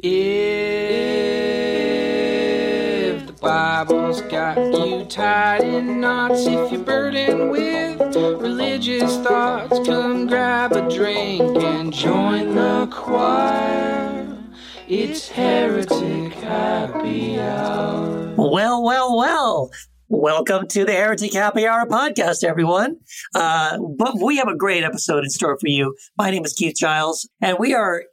If the Bible's got you tied in knots, if you're burdened with religious thoughts, come grab a drink and join the choir. It's Heretic Happy Hour. Well, well, well. Welcome to the Heretic Happy Hour podcast, everyone. Uh, but we have a great episode in store for you. My name is Keith Giles, and we are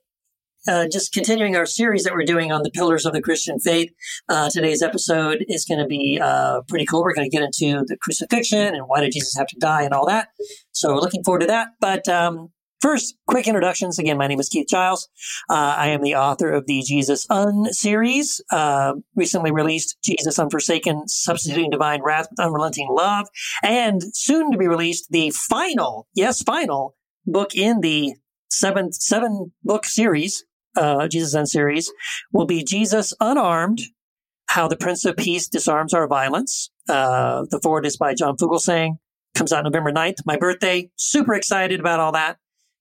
uh, just continuing our series that we're doing on the pillars of the Christian faith. Uh, today's episode is going to be uh, pretty cool. We're going to get into the crucifixion and why did Jesus have to die and all that. So we're looking forward to that. But um, First, quick introductions. Again, my name is Keith Giles. Uh, I am the author of the Jesus Un series, uh, recently released Jesus Unforsaken, Substituting Divine Wrath with Unrelenting Love, and soon to be released the final, yes, final book in the seventh, seven book series, uh, Jesus Un series, will be Jesus Unarmed, How the Prince of Peace Disarms Our Violence. Uh, the forward is by John Fugelsang. Comes out November 9th, my birthday. Super excited about all that.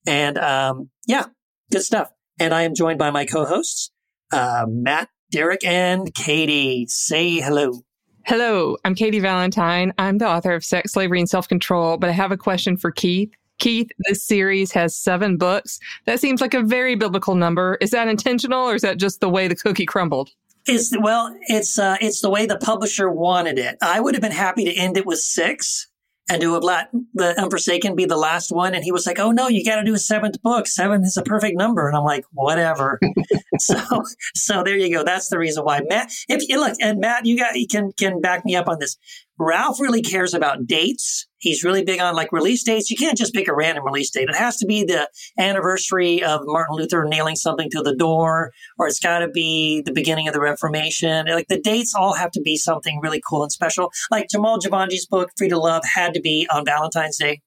And um, yeah, good stuff. And I am joined by my co-hosts, uh, Matt, Derek, and Katie. Say hello. Hello, I'm Katie Valentine. I'm the author of Sex, Slavery, and Self Control, but I have a question for Keith. Keith, this series has seven books. That seems like a very biblical number. Is that intentional or is that just the way the cookie crumbled? It's well, it's uh, it's the way the publisher wanted it. I would have been happy to end it with six, and to have let the Unforsaken be the last one. And he was like, "Oh no, you got to do a seventh book. Seven is a perfect number." And I'm like, "Whatever." so, so there you go. That's the reason why Matt. If you look, and Matt, you got you can can back me up on this. Ralph really cares about dates. He's really big on like release dates. You can't just pick a random release date. It has to be the anniversary of Martin Luther nailing something to the door, or it's got to be the beginning of the Reformation. Like the dates all have to be something really cool and special. Like Jamal Jivanjee's book, Free to Love, had to be on Valentine's Day.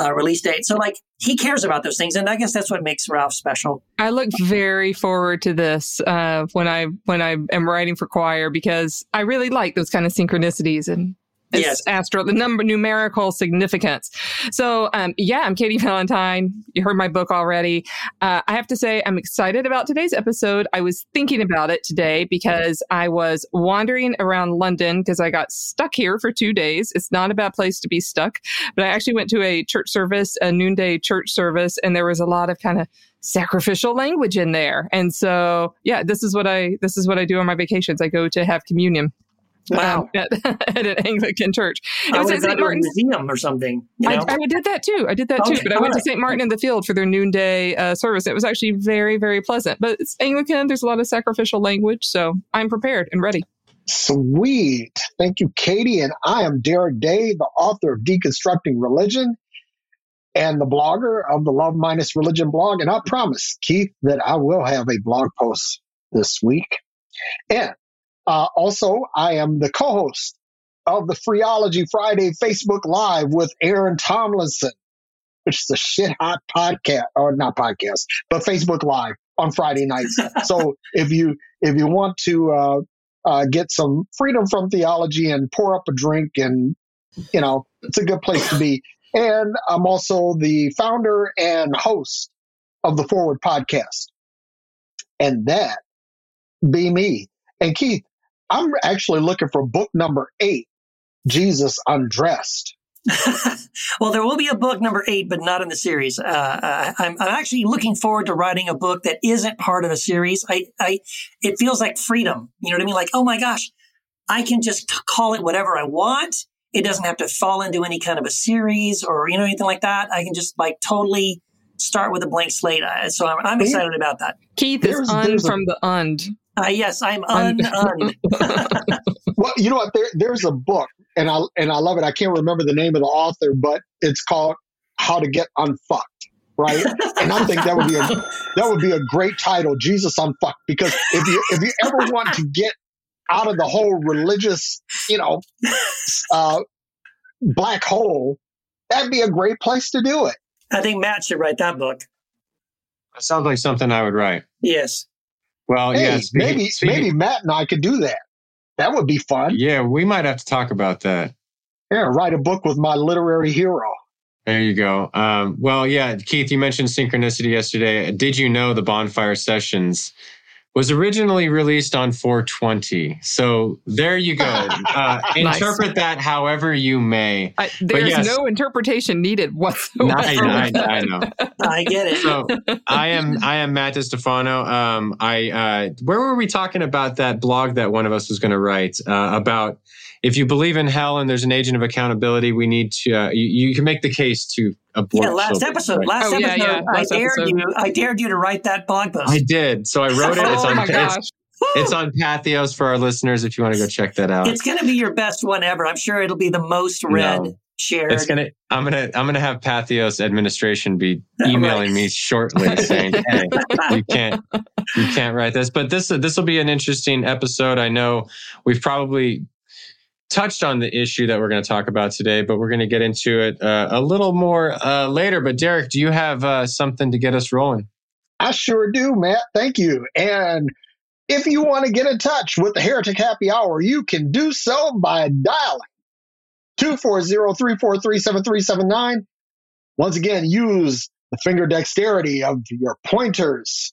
Uh, release date. So, like, he cares about those things, and I guess that's what makes Ralph special. I look very forward to this uh, when I when I am writing for Quoir because I really like those kind of synchronicities and Yes. astro the number numerical significance. So um, yeah i'm katie valentine. You heard my book already. Uh, i have to say i'm excited about today's episode. I was thinking about it today because i was wandering around london because i got stuck here for two days. It's not a bad place to be stuck but i actually went to a church service a noonday church service and there was a lot of kind of sacrificial language in there. And so yeah this is what i this is what i do on my vacations. I go to have communion Wow. um, at, at an Anglican church. It I was at have St. gone to a Martin's. museum or something. You know? I, I did that too. I did that too. But I went to. St. Martin in the Field for their noonday uh, service. It was actually very, very pleasant. But it's Anglican. There's a lot of sacrificial language. So I'm prepared and ready. Sweet. Thank you, Katie. And I am Derek Day, the author of Deconstructing Religion and the blogger of the Love Minus Religion blog. And I promise, Keith, that I will have a blog post this week. And uh, also, I am the co host of the Freeology Friday Facebook Live with Aaron Tomlinson, which is a shit hot podcast, or not podcast, but Facebook Live on Friday nights. so if you if you want to uh, uh, get some freedom from theology and pour up a drink and you know it's a good place to be. And i'm also the founder and host of the forward podcast. And that be me. And keith i'm actually looking for book number eight jesus undressed well, there will be a book number eight, but not in the series. Uh, uh, I'm, I'm actually looking forward to writing a book that isn't part of a series. I, I, it feels like freedom. You know what I mean? Like, oh my gosh, I can just call it whatever I want. It doesn't have to fall into any kind of a series or you know anything like that. I can just like totally start with a blank slate. Uh, So I'm, I'm excited about that. Keith There's- is un there's a- from the und. Uh, yes, I'm un, un. well you know what there, there's a book and i and i love it i can't remember the name of the author but it's called how to get unfucked right and i think that would be a that would be a great title jesus unfucked because if you if you ever want to get out of the whole religious you know uh black hole that'd be a great place to do it I think Matt should write that book. That sounds like something I would write. Yes. Well, hey yeah, speaking- maybe speaking- maybe matt and i could do that that would be fun Yeah, we might have to talk about that. yeah write a book with my literary hero There you go. Um, well, yeah, Keith, you mentioned synchronicity yesterday. Did you know the bonfire sessions was originally released on 420. So there you go. Uh, Nice. Interpret that however you may. I, there's yes. no interpretation needed whatsoever. I, I, I know. I get it. So I am I am Matt DiStefano. Um, I uh, where were we talking about that blog that one of us was going to write uh, about if you believe in hell and there's an agent of accountability, we need to uh, you, you can make the case to abort. yeah, last children, episode. right? Last Oh, episode, yeah, I last dared episode. you. I dared you to write that blog post. I did. So I wrote it. It's oh on my it's, gosh. it's on Patheos for our listeners if you want to go check that out. It's going to be your best one ever. I'm sure it'll be the most read, No. shared. It's gonna. I'm gonna. I'm gonna have Patheos administration be emailing me shortly saying, "Hey, you can't. You can't write this." But this. This will be an interesting episode. I know we've probably touched on the issue that we're going to talk about today, but we're going to get into it uh, a little more uh, later. But Derek, do you have uh, something to get us rolling? I sure do, Matt. Thank you. And if you want to get in touch with the Heretic Happy Hour, you can do so by dialing 240-343-7379. Once again, use the finger dexterity of your pointers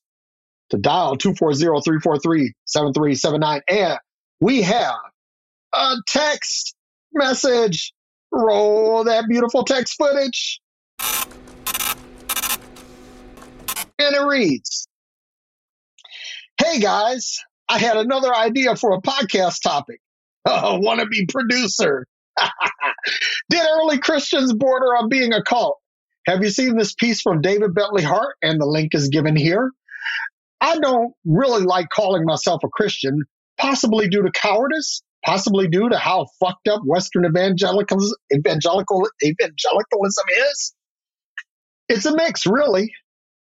to dial 240-343-7379. And we have a text message. Roll that beautiful text footage. And it reads Hey guys, I had another idea for a podcast topic. Oh, wannabe producer. Did early Christians border on being a cult? Have you seen this piece from David Bentley Hart? And the link is given here. I don't really like calling myself a Christian, possibly due to cowardice, possibly due to how fucked up Western evangelicals, evangelical, evangelicalism is. It's a mix, really.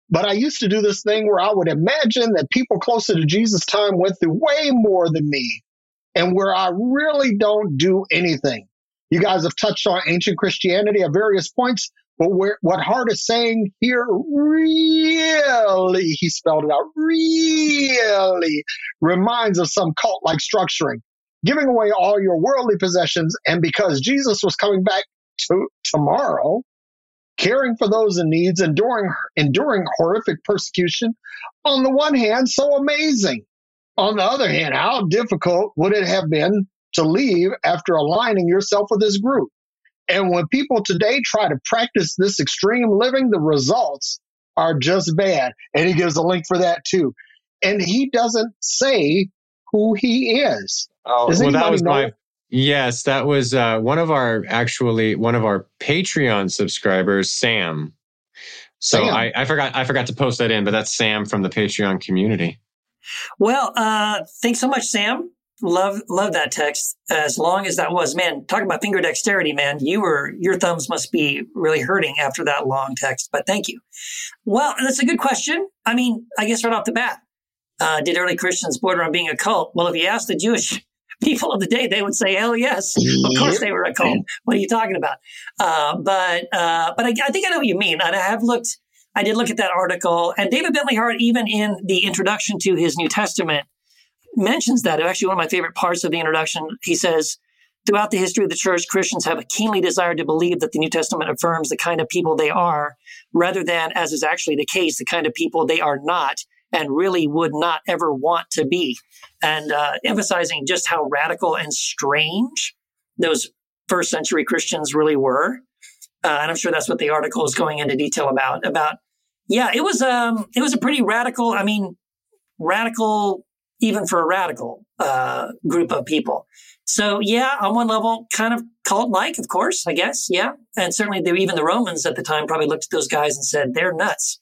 But I used to do this thing where I would imagine that people closer to Jesus' time went through way more than me and where I really don't do anything. You guys have touched on ancient Christianity at various points, but where, what Hart is saying here really, he spelled it out, really reminds of some cult like structuring, giving away all your worldly possessions. And because Jesus was coming back to tomorrow, caring for those in needs, enduring enduring horrific persecution. On the one hand, so amazing. On the other hand, how difficult would it have been to leave after aligning yourself with this group? And when people today try to practice this extreme living, the results are just bad. And he gives a link for that too. And he doesn't say who he is. Oh, Does well, that was know? my. Yes, that was uh, one of our actually one of our Patreon subscribers, Sam. So Sam. I, I forgot I forgot to post that in, but that's Sam from the Patreon community. Well, uh, thanks so much, Sam. Love, love that text. As long as that was, man, talk about finger dexterity, man. You were, your thumbs must be really hurting after that long text, but thank you. Well, that's a good question. I mean, I guess right off the bat, uh, did early Christians border on being a cult? Well, if you ask the Jewish people of the day, they would say, hell yes. Of course they were a cult. What are you talking about? Uh, but, uh, but I, I think I know what you mean. I have looked, I did look at that article and David Bentley Hart, even in the introduction to his New Testament, mentions that. Actually, one of my favorite parts of the introduction, he says, throughout the history of the church, Christians have a keenly desire to believe that the New Testament affirms the kind of people they are, rather than, as is actually the case, the kind of people they are not and really would not ever want to be. And uh, emphasizing just how radical and strange those first century Christians really were. Uh, and I'm sure that's what the article is going into detail about. About yeah, it was um it was a pretty radical. I mean, radical even for a radical uh, group of people. So yeah, on one level, kind of cult like, of course, I guess. Yeah, and certainly even the Romans at the time probably looked at those guys and said they're nuts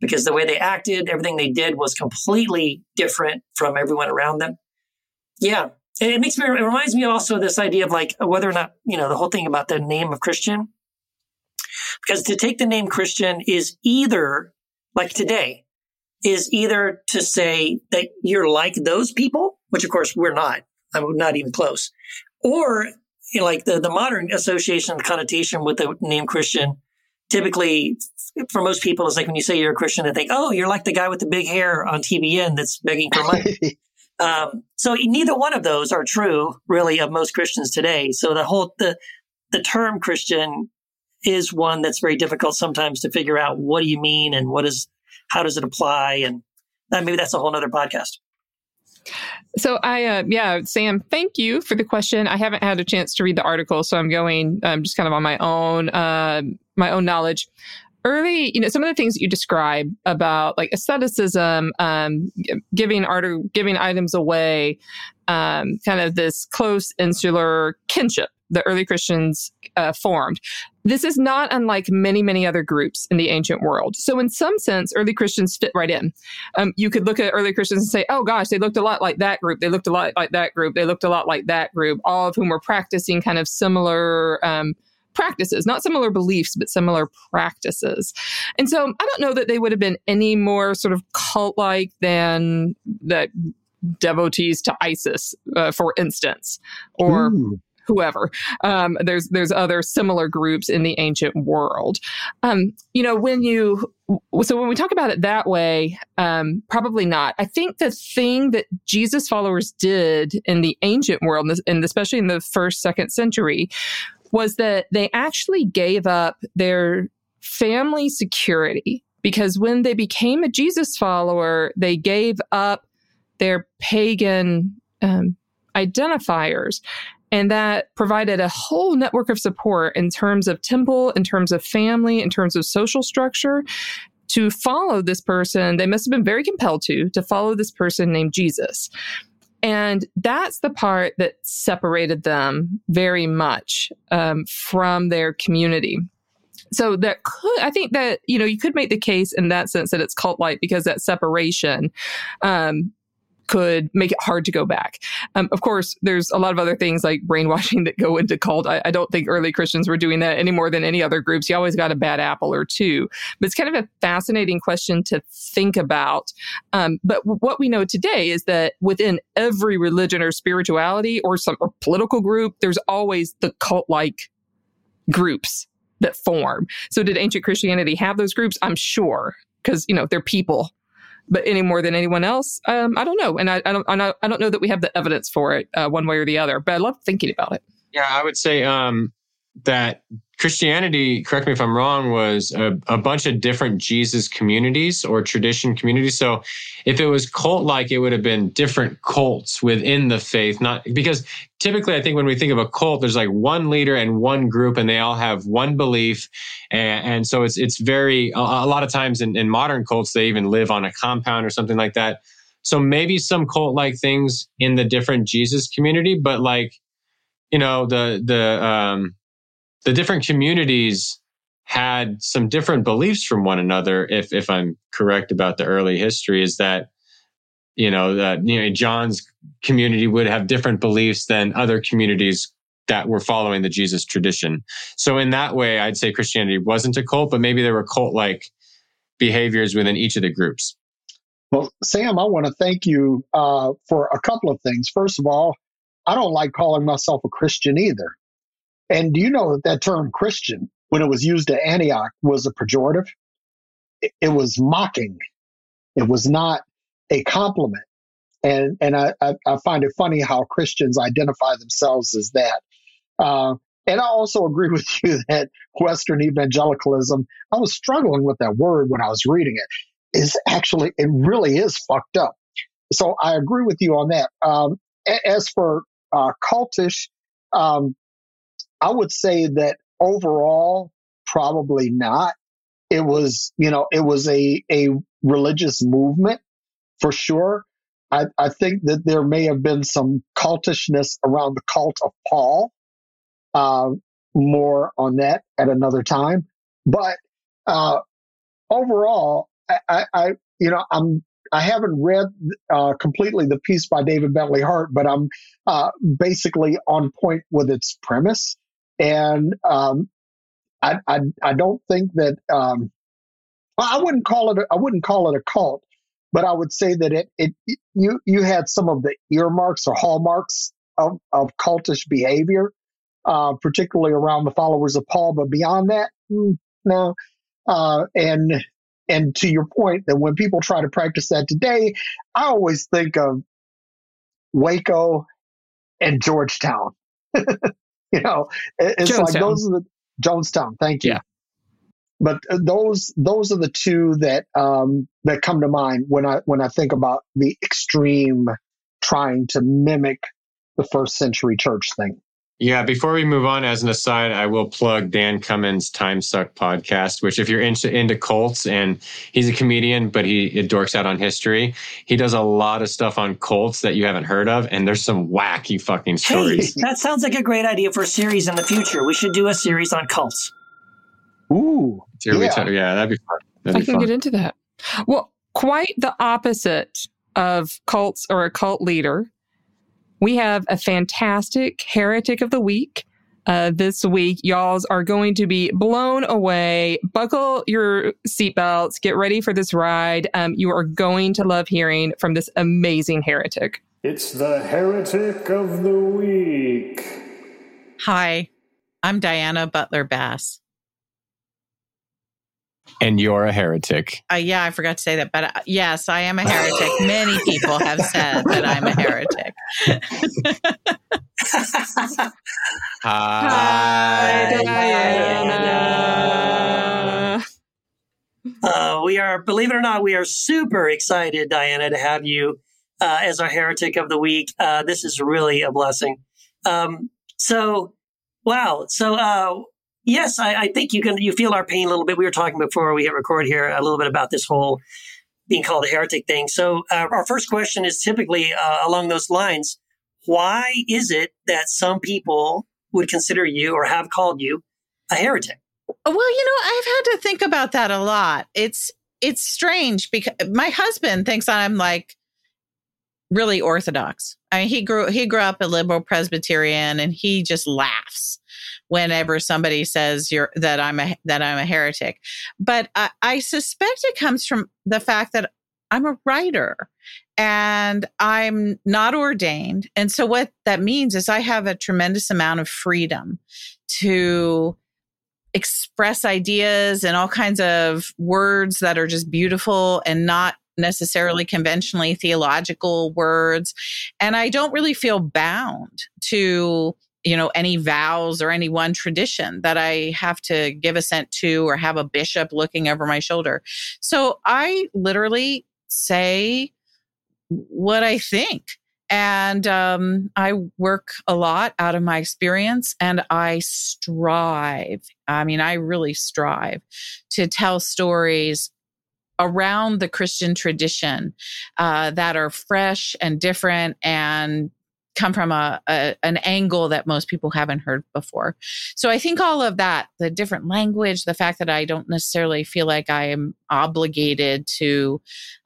because the way they acted, everything they did was completely different from everyone around them. Yeah. It makes me, it reminds me also of this idea of like whether or not, you know, the whole thing about the name of Christian. Because to take the name Christian is either, like today, is either to say that you're like those people, which of course we're not. I'm not even close. Or you know, like the, the modern association connotation with the name Christian, typically for most people it's like when you say you're a Christian, they think, oh, you're like the guy with the big hair on TBN that's begging for money. Um, so neither one of those are true, really, of most Christians today. So the whole the the term Christian is one that's very difficult sometimes to figure out what do you mean and what is how does it apply, and uh, maybe that's a whole other podcast. So I, uh, yeah, Sam, thank you for the question. I haven't had a chance to read the article, so I'm going um, just kind of on my own, uh, my own knowledge. Early, you know, some of the things that you describe about like asceticism, um, giving art, or giving items away, um, kind of this close insular kinship the early Christians uh, formed. This is not unlike many, many other groups in the ancient world. So, in some sense, early Christians fit right in. Um, you could look at early Christians and say, oh gosh, they looked a lot like that group. They looked a lot like that group. They looked a lot like that group, all of whom were practicing kind of similar. Um, practices, not similar beliefs, but similar practices. And so I don't know that they would have been any more sort of cult like than the devotees to Isis, uh, for instance, or Ooh whoever. Um, there's there's other similar groups in the ancient world. Um, you know, when you so when we talk about it that way, um, probably not. I think the thing that Jesus followers did in the ancient world, and especially in the first second century, was that they actually gave up their family security because when they became a Jesus follower, they gave up their pagan um, identifiers and that provided a whole network of support in terms of temple, in terms of family, in terms of social structure to follow this person. They must have been very compelled to, to follow this person named Jesus. And that's the part that separated them very much um, from their community. So that could, I think that, you know, you could make the case in that sense that it's cult like because that separation um, could make it hard to go back. Um, of course, there's a lot of other things like brainwashing that go into cult. I, I, don't think early Christians were doing that any more than any other groups. You always got a bad apple or two. But it's kind of a fascinating question to think about. Um, but w- what we know today is that within every religion or spirituality or some or political group, there's always the cult like groups that form. So did ancient Christianity have those groups? I'm sure because you know they're people but any more than anyone else, um, I don't know, and I, I, don't, I don't know that we have the evidence for it uh, one way or the other. But I love thinking about it. Yeah, I would say um, that Christianity, correct me if I'm wrong, was a, a, bunch of different Jesus communities or tradition communities. So if it was cult like, it would have been different cults within the faith, not because typically I think when we think of a cult, there's like one leader and one group and they all have one belief. And, and so it's, it's very, a, a lot of times in, in modern cults, they even live on a compound or something like that. So maybe some cult like things in the different Jesus community, but like, you know, the, the, um, the different communities had some different beliefs from one another. If if I'm correct about the early history, is that you know that you know John's community would have different beliefs than other communities that were following the Jesus tradition. So in that way, I'd say Christianity wasn't a cult, but maybe there were cult like behaviors within each of the groups. Well, Sam, I want to thank you uh, for a couple of things. First of all, I don't like calling myself a Christian either. And do you know that that term Christian, when it was used at Antioch, was a pejorative? It, was mocking. It was not a compliment. And and I, I, I, find it funny how Christians identify themselves as that. Uh, and I also agree with you that Western evangelicalism, I was struggling with that word when I was reading it, is actually, it really is fucked up. So I agree with you on that. Um, as for uh, cultish, um, I would say that overall, probably not. It was, you know, it was a, a religious movement for sure. I, I think that there may have been some cultishness around the cult of Paul. Uh, more on that at another time. But uh, overall, I, I, I, you know, I'm I haven't read uh, completely the piece by David Bentley Hart, but I'm uh, basically on point with its premise. And um, I, I, I don't think that um, I wouldn't call it a, I wouldn't call it a cult, but I would say that it it you you had some of the earmarks or hallmarks of, of cultish behavior, uh, particularly around the followers of Paul. But beyond that, mm, no. Uh, and and to your point, that when people try to practice that today, I always think of Waco and Georgetown. you know, it's Jonestown. like those are the Jonestown. Thank you. Yeah. But uh, those those are the two that um, that come to mind when I when I think about the extreme trying to mimic the first century church thing. Yeah, before we move on, as an aside, I will plug Dan Cummins' Time Suck podcast, which if you're into, into cults and he's a comedian, but he it dorks out on history. He does a lot of stuff on cults that you haven't heard of, and there's some wacky fucking stories. Hey, that sounds like a great idea for a series in the future. We should do a series on cults. Ooh, Here we yeah. talk- yeah, that'd be fun. That'd I be can fun. get into that. Well, quite the opposite of cults or a cult leader. We have a fantastic heretic of the week. Uh, this week, y'all's are going to be blown away. Buckle your seatbelts. Get ready for this ride. Um, you are going to love hearing from this amazing heretic. It's the Heretic of the Week. Hi, I'm Diana Butler Bass. And you're a heretic. Uh, yeah, I forgot to say that, but uh, yes, I am a heretic. Many people have said that I'm a heretic. Hi, Diana. Uh, we are, believe it or not, we are super excited, Diana, to have you uh, as our heretic of the week. Uh, this is really a blessing. Um, so, wow. So, uh, yes, I, I think you can you feel our pain a little bit. We were talking before we hit record here a little bit about this whole being called a heretic thing. So, uh, our first question is typically uh, along those lines: Why is it that some people would consider you or have called you a heretic? Well, you know, I've had to think about that a lot. It's it's strange because my husband thinks I'm like really orthodox. I mean, he grew he grew up a liberal Presbyterian, and he just laughs whenever somebody says you're that I'm a that I'm a heretic. But I, I suspect it comes from the fact that I'm a writer and I'm not ordained, and so what that means is I have a tremendous amount of freedom to express ideas and all kinds of words that are just beautiful and not necessarily conventionally theological words and i don't really feel bound to you know any vows or any one tradition that i have to give assent to or have a bishop looking over my shoulder so i literally say what i think and um, I work a lot out of my experience and I strive. I mean, I really strive to tell stories around the Christian tradition uh, that are fresh and different and come from a, a, an angle that most people haven't heard before. So I think all of that, the different language, the fact that I don't necessarily feel like I am obligated to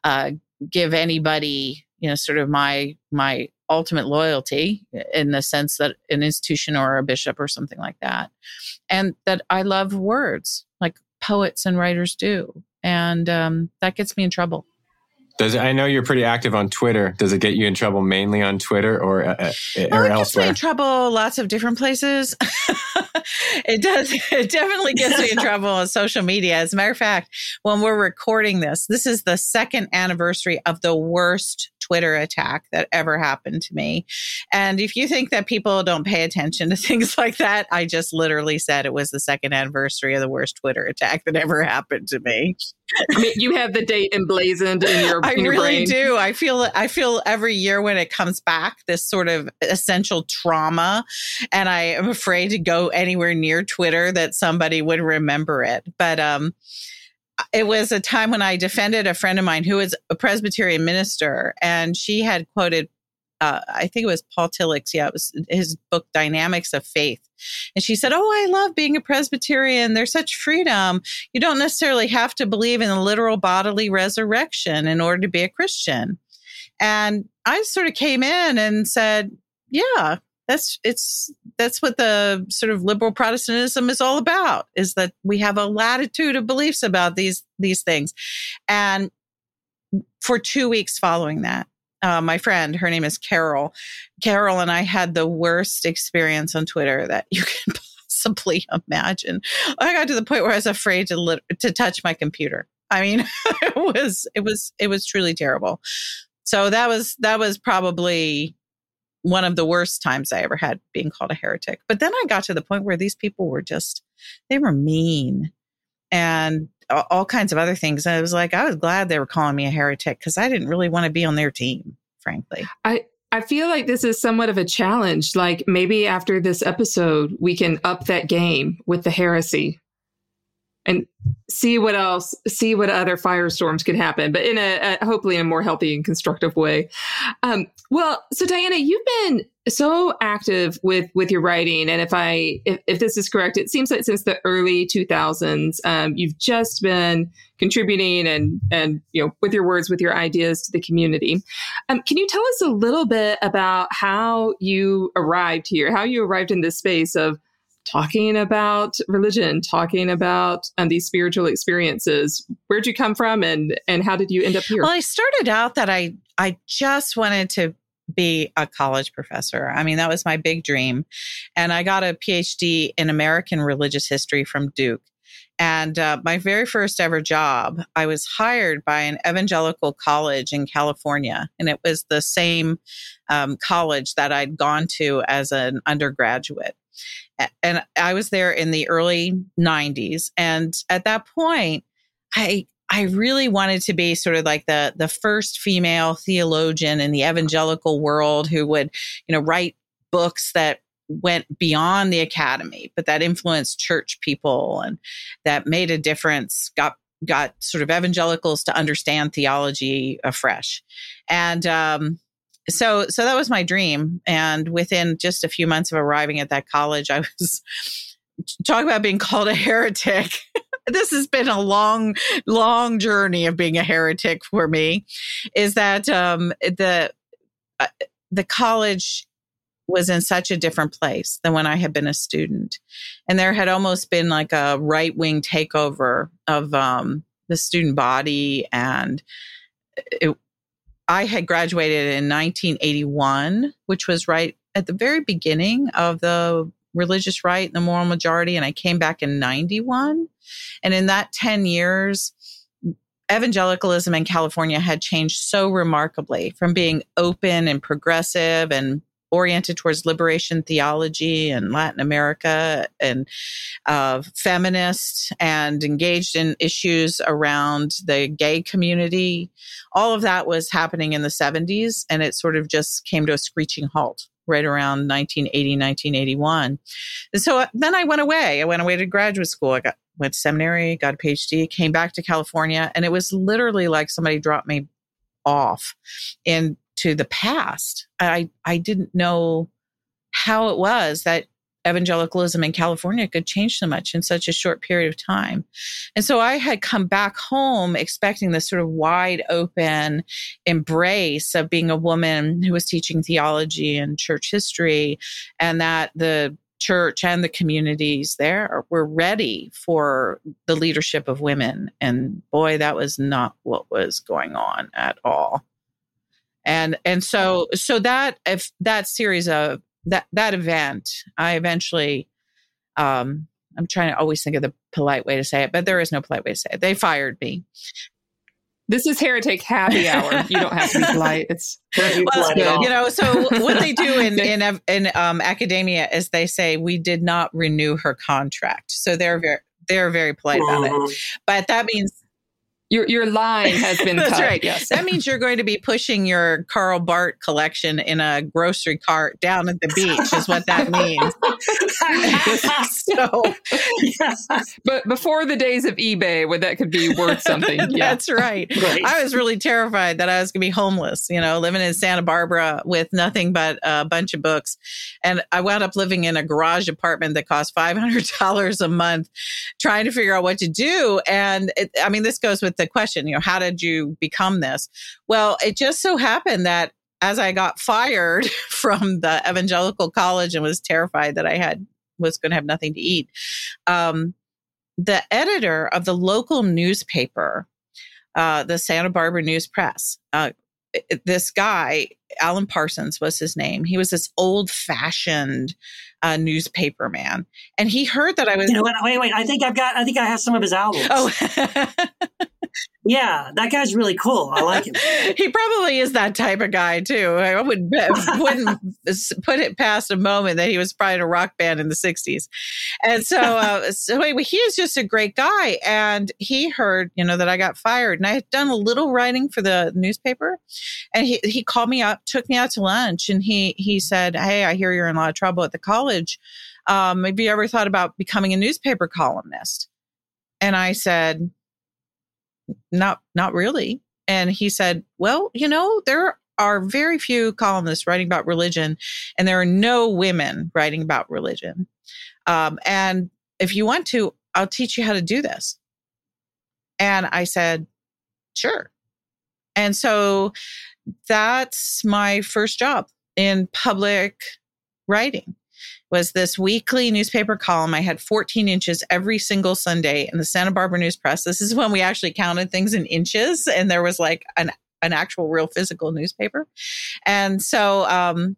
uh, give anybody you know sort of my my ultimate loyalty in the sense that an institution or a bishop or something like that. And that i love words like poets and writers do. And um, that gets me in trouble Does it, I know you're pretty active on Twitter? Does it get you in trouble mainly on Twitter or uh, uh, Oh, or it gets me in trouble lots of different places. it does. It definitely gets me in trouble on social media. As a matter of fact, when we're recording this, this is the second anniversary of the worst Twitter attack that ever happened to me. And if you think that people don't pay attention to things like that, I just literally said it was the second anniversary of the worst Twitter attack that ever happened to me. I mean, you have the date emblazoned in your, brain. I in your really brain. do. I feel I feel every year when it comes back, this sort of essential trauma, and I am afraid to go anywhere near Twitter that somebody would remember it. But um, it was a time when I defended a friend of mine who was a Presbyterian minister, and she had quoted. Uh, I think it was Paul Tillich's. Yeah, it was his book Dynamics of Faith. And she said, Oh, I love being a Presbyterian. There's such freedom. You don't necessarily have to believe in the literal bodily resurrection in order to be a Christian. And I sort of came in and said, Yeah, that's it's that's what the sort of liberal Protestantism is all about, is that we have a latitude of beliefs about these these things. And for two weeks following that, uh, my friend, her name is Carol. Carol and I had the worst experience on Twitter that you can possibly imagine. I got to the point where I was afraid to lit- to touch my computer. I mean, it was it was it was truly terrible. So that was that was probably one of the worst times I ever had being called a heretic. But then I got to the point where these people were just they were mean and all, kinds of other things. And I was like, I was glad they were calling me a heretic because I didn't really want to be on their team, frankly. I I feel like this is somewhat of a challenge. Like maybe after this episode, we can up that game with the heresy and see what else, see what other firestorms could happen, but in a, a hopefully a more healthy and constructive way. Um, well, so Diana, you've been so active with with your writing, and if I if, if this is correct, it seems like since the early 2000s, um, you've just been contributing and and you know with your words, with your ideas to the community. Um, can you tell us a little bit about how you arrived here, how you arrived in this space of talking about religion, talking about um, these spiritual experiences. Where'd you come from, and and how did you end up here? Well, I started out that I I just wanted to be a college professor. I mean, that was my big dream, and I got a PhD in American religious history from Duke. And uh, my very first ever job, I was hired by an evangelical college in California. And it was the same um, college that I'd gone to as an undergraduate and I was there in the early 90s. And at that point, I I really wanted to be sort of like the the first female theologian in the evangelical world who would, you know, write books that went beyond the academy, but that influenced church people and that made a difference, got got sort of evangelicals to understand theology afresh. And um, so so that was my dream and within just a few months of arriving at that college i was talking about being called a heretic this has been a long long journey of being a heretic for me is that um, the uh, the college was in such a different place than when I had been a student. And there had almost been like a right wing takeover of um, the student body. And it, I had graduated in 1981, which was right at the very beginning of the religious right and the moral majority. And I came back in 91. And in that 10 years, evangelicalism in California had changed so remarkably from being open and progressive and oriented towards liberation theology and Latin America and uh, feminist and engaged in issues around the gay community. All of that was happening in the 70s, and it sort of just came to a screeching halt right around 1980, 1981. And so uh, then I went away. I went away to graduate school. I got went to seminary, got a PhD, came back to California, and it was literally like somebody dropped me off into the past. I I didn't know how it was that evangelicalism in California could change so much in such a short period of time. And so I had come back home expecting this sort of wide open embrace of being a woman who was teaching theology and church history and that the church and the communities there were ready for the leadership of women. And boy that was not what was going on at all. And and so so that if that series of that that event i eventually um i'm trying to always think of the polite way to say it but there is no polite way to say it. They fired me this is heretic happy hour. You don't have to be polite. It's well, you know. So what they do in in in um, academia is they say we did not renew her contract. So they're very they're very polite about it. Mm-hmm. But that means your your line has been That's cut. right. Yes. That means you're going to be pushing your Karl Barth collection in a grocery cart down at the beach, is what that means. so, yeah. but before the days of eBay, where that could be worth something. Yeah. That's right. right. I was really terrified that I was going to be homeless, you know, living in Santa Barbara with nothing but a bunch of books. And I wound up living in a garage apartment that cost $500 a month, trying to figure out what to do. And it, I mean, this goes with the question, you know, how did you become this? Well, it just so happened that as I got fired from the evangelical college and was terrified that I had was going to have nothing to eat, um, the editor of the local newspaper, uh, the Santa Barbara News Press, uh, this guy, Alan Parsons was his name. He was this old fashioned uh, newspaper man. And he heard that I was. You know what? Wait, wait. I think I've got. I think I have some of his albums. Oh, yeah, that guy's really cool. I like him. he probably is that type of guy too. I would wouldn't put it past a moment that he was probably in a rock band in the '60s. And so, uh, so anyway, he is just a great guy. And he heard, you know, that I got fired, and I had done a little writing for the newspaper. And he he called me up, took me out to lunch, and he he said, "Hey, I hear you're in a lot of trouble at the college. Um, have you ever thought about becoming a newspaper columnist?" And I said, not not really. And he said well you know there are very few columnists writing about religion and there are no women writing about religion. Um, and if you want to i'll teach you how to do this. And i said sure. And so that's my first job in public writing was this weekly newspaper column. I had 14 inches every single Sunday in the Santa Barbara News Press. This is when we actually counted things in inches, and there was like an an actual real physical newspaper. And so um,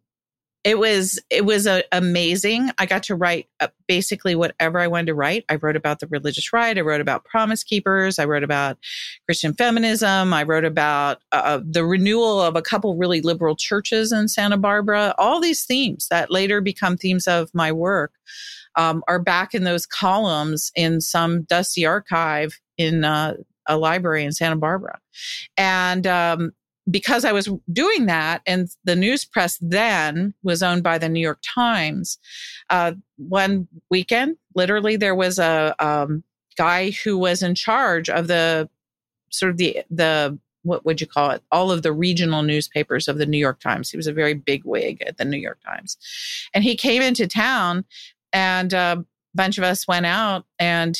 it was it was a, amazing. I got to write uh, basically whatever I wanted to write. I wrote about the religious right. I wrote about Promise Keepers. I wrote about Christian feminism. I wrote about uh, uh, the renewal of a couple really liberal churches in Santa Barbara. All these themes that later become themes of my work um, are back in those columns in some dusty archive in uh, a library in Santa Barbara. And um, because I was doing that, and the news press then was owned by the New York Times, uh, one weekend, literally, there was a um, guy who was in charge of the sort of the the what would you call it? All of the regional newspapers of the New York Times. He was a very big wig at the New York Times, and he came into town, and a bunch of us went out, and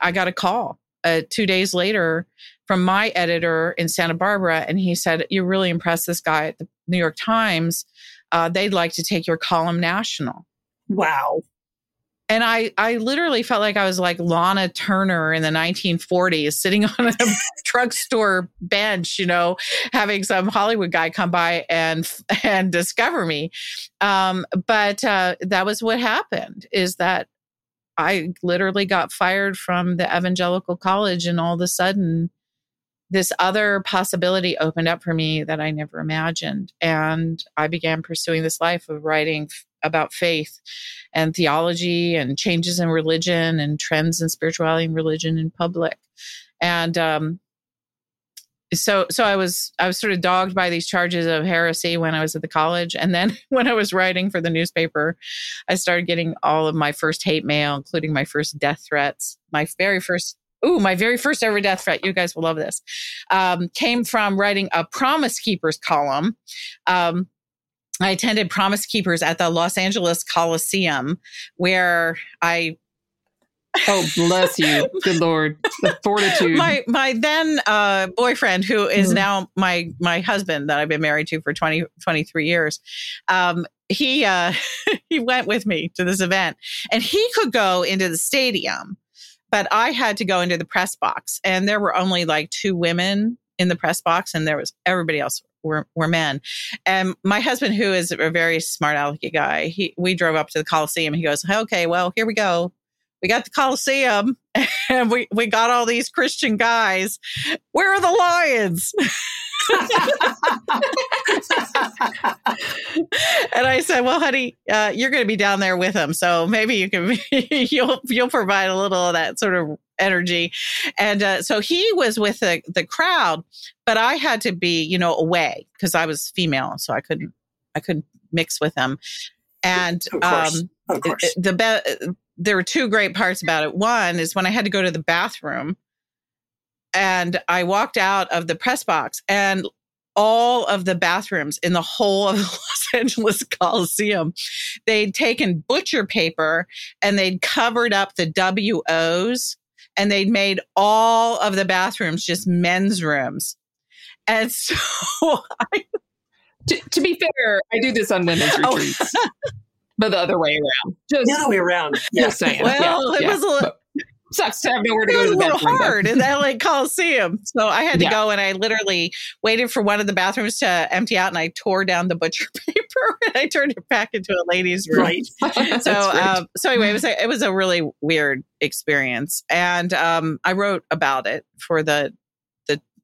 I got a call uh, two days later from my editor in Santa Barbara, and he said, "You really impressed this guy at the New York Times. Uh, they'd like to take your column national." Wow. And I, I literally felt like I was like Lana Turner in the 1940s, sitting on a drugstore bench, you know, having some Hollywood guy come by and and discover me. Um, but uh, that was what happened. Is that I literally got fired from the evangelical college, and all of a sudden, this other possibility opened up for me that I never imagined. And I began pursuing this life of writing f- about faith and theology and changes in religion and trends in spirituality and religion in public. And um, so so I was I was sort of dogged by these charges of heresy when I was at the college and then when I was writing for the newspaper I started getting all of my first hate mail including my first death threats my very first ooh, my very first ever death threat, you guys will love this, um, came from writing a Promise Keepers column. Um, I attended Promise Keepers at the Los Angeles Coliseum, where I Oh, bless you. Good Lord. The fortitude. my my then uh, boyfriend, who is mm-hmm. now my my husband that I've been married to for 20, 23 years, um, he uh, he went with me to this event and he could go into the stadium but I had to go into the press box, and there were only like two women in the press box, and there was everybody else were, were men. And my husband, who is a very smart alecky guy, he we drove up to the Coliseum. He goes, "Okay, well, here we go. We got the Coliseum, and we we got all these Christian guys. Where are the lions?" and I said, "Well, honey, uh, you're going to be down there with him, so maybe you can you'll you'll provide a little of that sort of energy." And uh, so he was with the the crowd, but I had to be, you know, away because I was female, so I couldn't I couldn't mix with them. And of course. um, the be- there were two great parts about it. One is when I had to go to the bathroom and I walked out of the press box and all of the bathrooms in the whole of the Los Angeles Coliseum, they'd taken butcher paper and they'd covered up the WOs and they'd made all of the bathrooms just men's rooms. And so I, to, to, be fair, I do this on women's oh. retreats. Oh. but the other way around. Just, the other way around. Yeah. Just saying. Well, yeah, it yeah. was a little, sucks to have nowhere to it go was to a little bathroom. hard in the LA Coliseum. So I had to Yeah. go and I literally waited for one of the bathrooms to empty out and I tore down the butcher paper and I turned it back into a ladies' room. Right. So, um, so anyway, it was a, it was a really weird experience, and um, I wrote about it for the the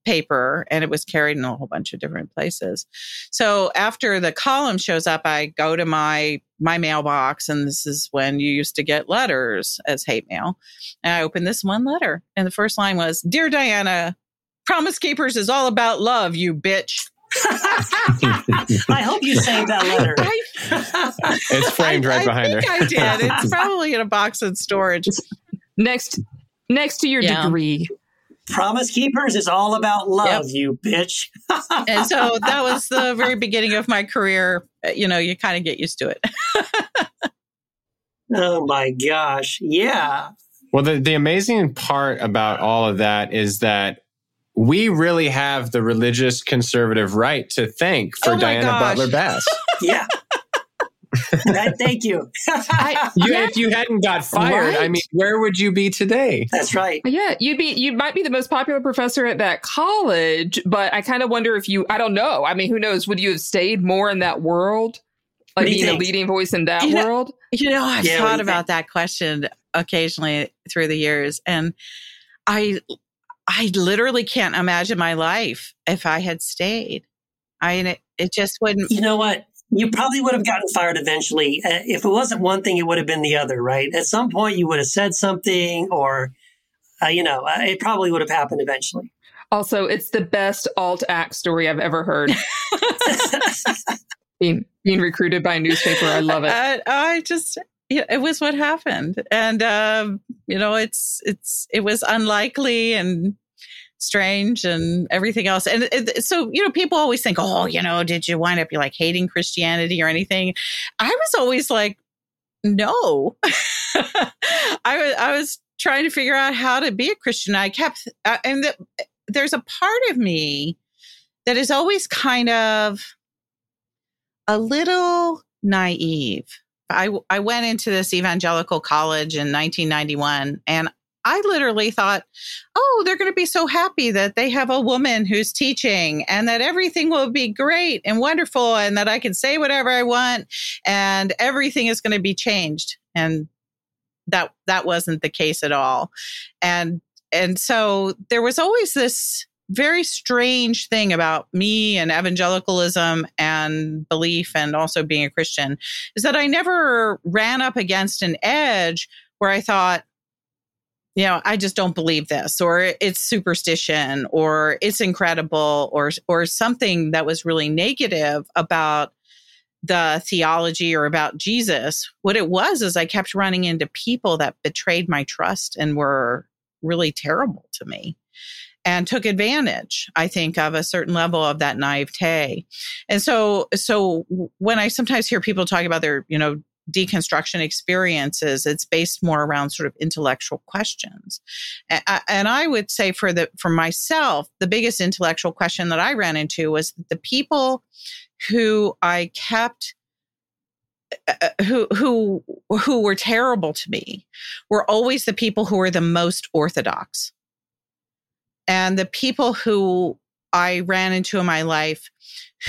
paper, and it was carried in a whole bunch of different places. So after the column shows up, I go to my my mailbox, and this is when you used to get letters as hate mail, and I opened this one letter, and the first line was, "Dear Diana." Promise Keepers is all about love, you bitch. I hope you saved that letter. I, It's framed right I behind her. think I did. It's probably in a box in storage. next, next to your Yeah. degree. Promise Keepers is all about love, Yep. you bitch. and so that was the very beginning of my career. Uh, You know, you kind of get used to it. oh my gosh. Yeah. Well, the, the amazing part about all of that is that we really have the religious conservative right to thank for Oh Diana gosh. Butler Bass. Yeah. That- thank you. I, You, yeah, If you hadn't got fired, I mean, where would you be today? That's right. yeah, you'd be you might be the most popular professor at that college, but I kind of wonder if you I don't know. I mean, who knows? Would you have stayed more in that world? Like do you being a leading voice in that You know- world? You know, I've Yeah, thought you about that question occasionally through the years, and I, I literally can't imagine my life if I had stayed. I mean, it, it just wouldn't. You know what? You probably would have gotten fired eventually. Uh, if it wasn't one thing, it would have been the other, right? At some point, you would have said something, or, uh, you know, uh, it probably would have happened eventually. Also, it's the best alt-ac story I've ever heard. being being recruited by a newspaper, I love it. I, I just, yeah, it was what happened, and um, you know, it's it's it was unlikely and strange and everything else. And it, so, you know, people always think, oh, you know, did you wind up you like hating Christianity or anything? I was always like, no. I was I was trying to figure out how to be a Christian. I kept, uh, and the, there's a part of me that is always kind of a little naive. I, I went into this evangelical college in 1991 and I literally thought, oh, they're going to be so happy that they have a woman who's teaching and that everything will be great and wonderful and that I can say whatever I want and everything is going to be changed. And that that wasn't the case at all. And and so there was always this very strange thing about me and evangelicalism and belief and also being a Christian is that I never ran up against an edge where I thought, you know, I just don't believe this, or it's superstition, or it's incredible, or or something that was really negative about the theology or about Jesus. What it was is I kept running into people that betrayed my trust and were really terrible to me and took advantage i think of a certain level of that naivete and so so when i sometimes hear people talk about their you know deconstruction experiences it's based more around sort of intellectual questions. And I, would say for the for myself the biggest intellectual question that i ran into was the people who i kept uh, who who who were terrible to me were always the people who were the most orthodox. And the people who I ran into in my life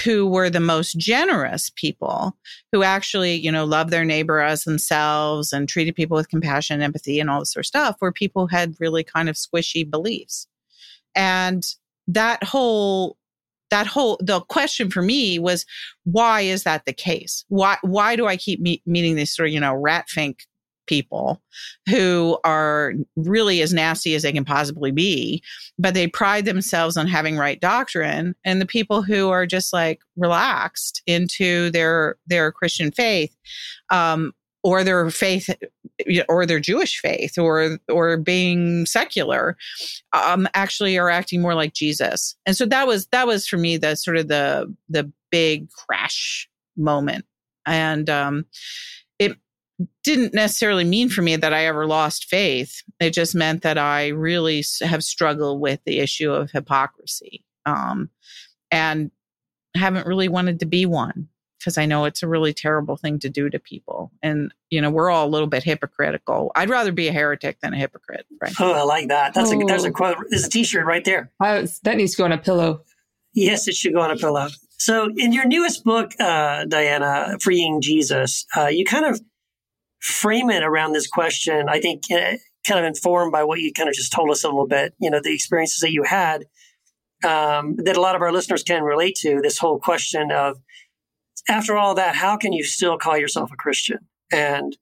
who were the most generous people who actually, you know, loved their neighbor as themselves and treated people with compassion and empathy and all this sort of stuff were people had really kind of squishy beliefs. And that whole that whole the question for me was why is that the case why why do i keep me- meeting these sort of you know rat fink people who are really as nasty as they can possibly be, but they pride themselves on having right doctrine. And the people who are just like relaxed into their their Christian faith, um, or their faith, or their Jewish faith, or or being secular, um, actually are acting more like Jesus. And so that was that was for me the sort of the the big crash moment. And um, didn't necessarily mean for me that I ever lost faith. It just meant that I really have struggled with the issue of hypocrisy um, and haven't really wanted to be one. because I know it's a really terrible thing to do to people. And, you know, we're all a little bit hypocritical. I'd rather be a heretic than a hypocrite. Frankly. Oh, I like that. That's a there's a Oh. quote. There's a T-shirt right there. Uh, that needs to go on a pillow. Yes, it should go on a pillow. So, in your newest book, uh, Diana, Freeing Jesus, uh, you kind of frame it around this question. I think uh, kind of informed by what you kind of just told us a little bit. You know, the experiences that you had um, that a lot of our listeners can relate to. This whole question of, after all that, how can you still call yourself a Christian? And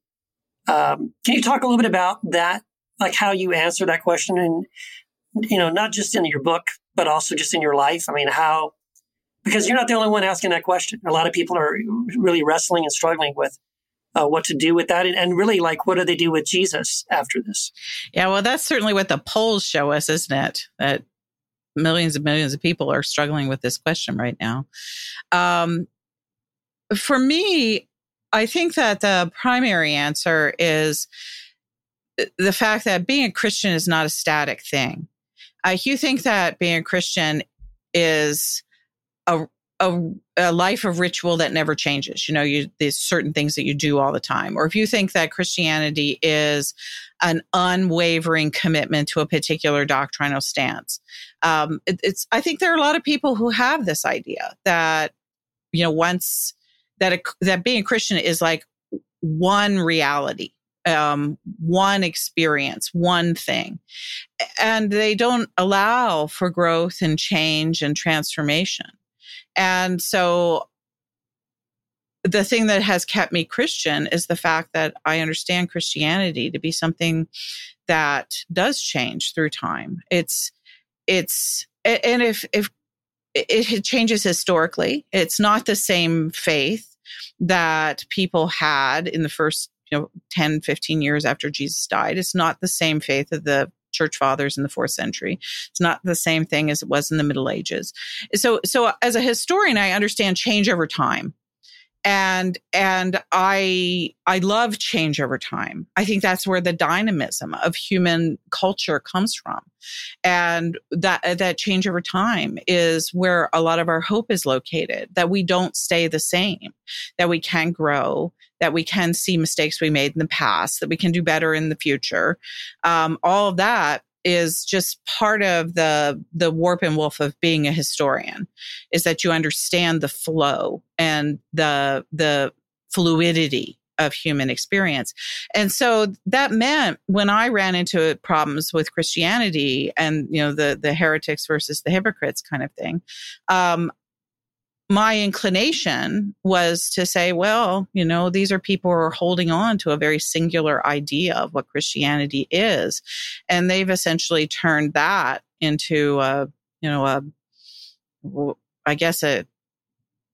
um, can you talk a little bit about that, like how you answer that question, and you know, not just in your book, but also just in your life? I mean, how because you're not the only one asking that question. A lot of people are really wrestling and struggling with uh, what to do with that, and, and really like what do they do with Jesus after this? Yeah, well, that's certainly what the polls show us, isn't it? That millions and millions of people are struggling with this question right now. Um, for me, I think that the primary answer is the fact that being a Christian is not a static thing. Uh, you think that being a Christian is a, a, a life of ritual that never changes. You know, you there's certain things that you do all the time. Or if you think that Christianity is an unwavering commitment to a particular doctrinal stance, um, it, it's. I think there are a lot of people who have this idea that you know once that a, that being a Christian is like one reality um, one experience, one thing. And they don't allow for growth and change and transformation. And so the thing that has kept me Christian is the fact that I understand Christianity to be something that does change through time. It's, it's, and if, if it changes historically, it's not the same faith that people had in the first you know 10 15 years after jesus died it's not the same faith of the church fathers in the fourth century. It's not the same thing as it was in the middle ages. So so as a historian i understand change over time and and i i love change over time. I think that's where the dynamism of human culture comes from. And that that change over time is where a lot of our hope is located that we don't stay the same that we can grow that we can see mistakes we made in the past that we can do better in the future. Um, all of that is just part of the the warp and woof of being a historian is that you understand the flow and the the fluidity of human experience. And so that meant when I ran into problems with Christianity and you know the the heretics versus the hypocrites kind of thing, um, my inclination was to say, well, you know, these are people who are holding on to a very singular idea of what Christianity is, and they've essentially turned that into a you know a I guess a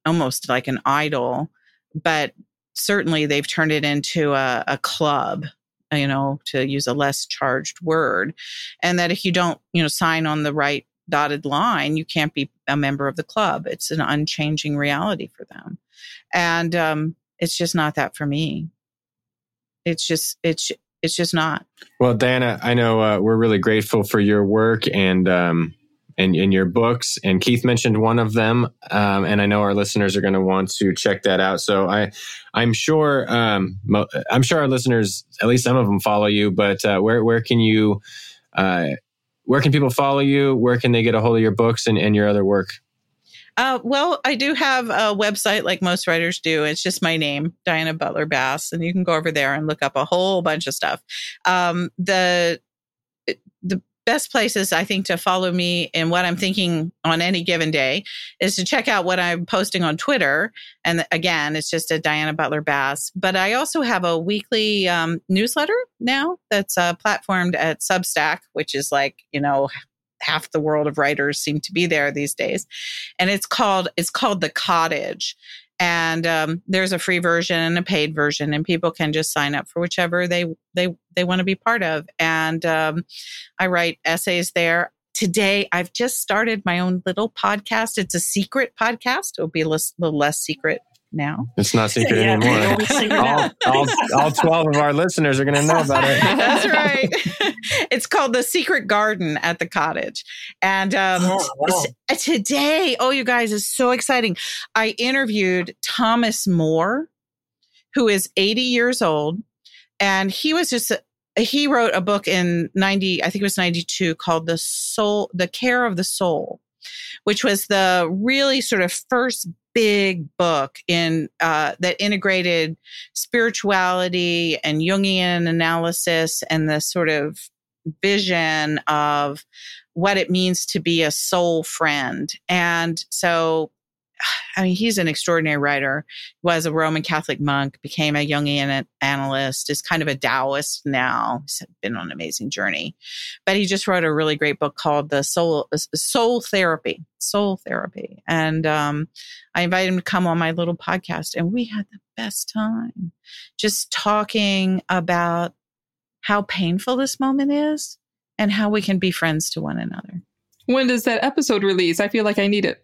almost like an idol, but certainly they've turned it into a, a club you know to use a less charged word. And that if you don't you know sign on the right dotted line you can't be a member of the club it's an unchanging reality for them and um it's just not that for me it's just it's it's just not Well, Diana, I know uh, we're really grateful for your work and um, and, and your books. And Keith mentioned one of them, um, and I know our listeners are going to want to check that out. So I, I'm sure, um, I'm sure our listeners, at least some of them, follow you. But uh, where where can you, uh, where can people follow you? Where can they get a hold of your books and, and your other work? Uh, well, I do have a website like most writers do. It's just my name, Diana Butler Bass, and you can go over there and look up a whole bunch of stuff. Um, the the best places I think to follow me in what I'm thinking on any given day is to check out what I'm posting on Twitter. And again, it's just a Diana Butler Bass. But I also have a weekly um, newsletter now that's uh, platformed at Substack, which is like you know half the world of writers seem to be there these days and it's called it's called the cottage and um, there's a free version and a paid version and people can just sign up for whichever they they they want to be part of. And um, i write essays there. Today i've just started my own little podcast. It's a secret podcast. It'll be a little less secret now. It's not secret Yeah, anymore. it'll be secret all, all, all 12 of our listeners are going to know about it. That's right. it's called the Secret Garden at the cottage, and um, Oh, wow. today, oh, you guys, is so exciting. I interviewed Thomas Moore, who is 80 years old, and he was just. He wrote a book in 90, I think it was 92, called The Soul, The Care of the Soul, which was the really sort of first big book in uh, that integrated spirituality and Jungian analysis and the sort of vision of what it means to be a soul friend. And so, I mean, he's an extraordinary writer. Was a Roman Catholic monk, became a Jungian analyst, is kind of a Taoist now. He's been on an amazing journey, but he just wrote a really great book called "The Soul Soul Therapy." Soul Therapy, and um, I invited him to come on my little podcast, and we had the best time just talking about how painful this moment is and how we can be friends to one another. When does that episode release? I feel like I need it.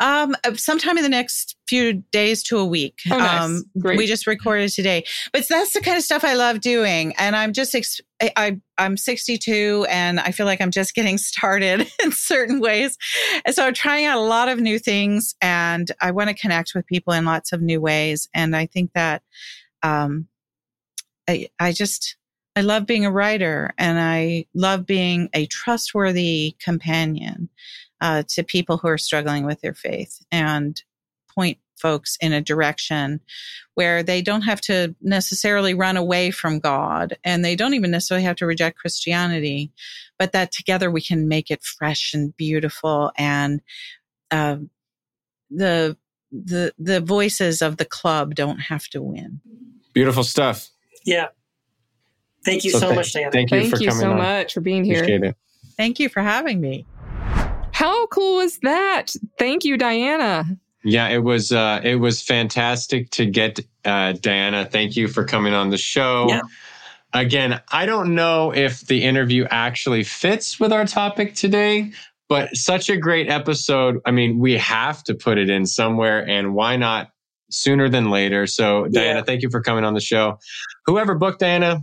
Um, sometime in the next few days to a week. Oh, nice. Um, Great. we just recorded today, but that's the kind of stuff I love doing. And I'm just, ex- I, I, I'm 62 and I feel like I'm just getting started in certain ways. And so I'm trying out a lot of new things and I want to connect with people in lots of new ways. And I think that, um, I, I just, I love being a writer and I love being a trustworthy companion uh, to people who are struggling with their faith and point folks in a direction where they don't have to necessarily run away from God and they don't even necessarily have to reject Christianity, but that together we can make it fresh and beautiful and uh, the the the voices of the club don't have to win. Beautiful stuff. Yeah. Thank you So so, thank- much, Diana. Thank you Thank for you coming so on. much for being here. Appreciate it. Thank you for having me. How cool was that? Thank you, Diana. Yeah, it was uh, it was fantastic to get uh, Diana. Thank you for coming on the show. Yeah. Again, I don't know if the interview actually fits with our topic today, but such a great episode. I mean, we have to put it in somewhere, and why not sooner than later? So, Diana, Yeah. thank you for coming on the show. Whoever booked Diana,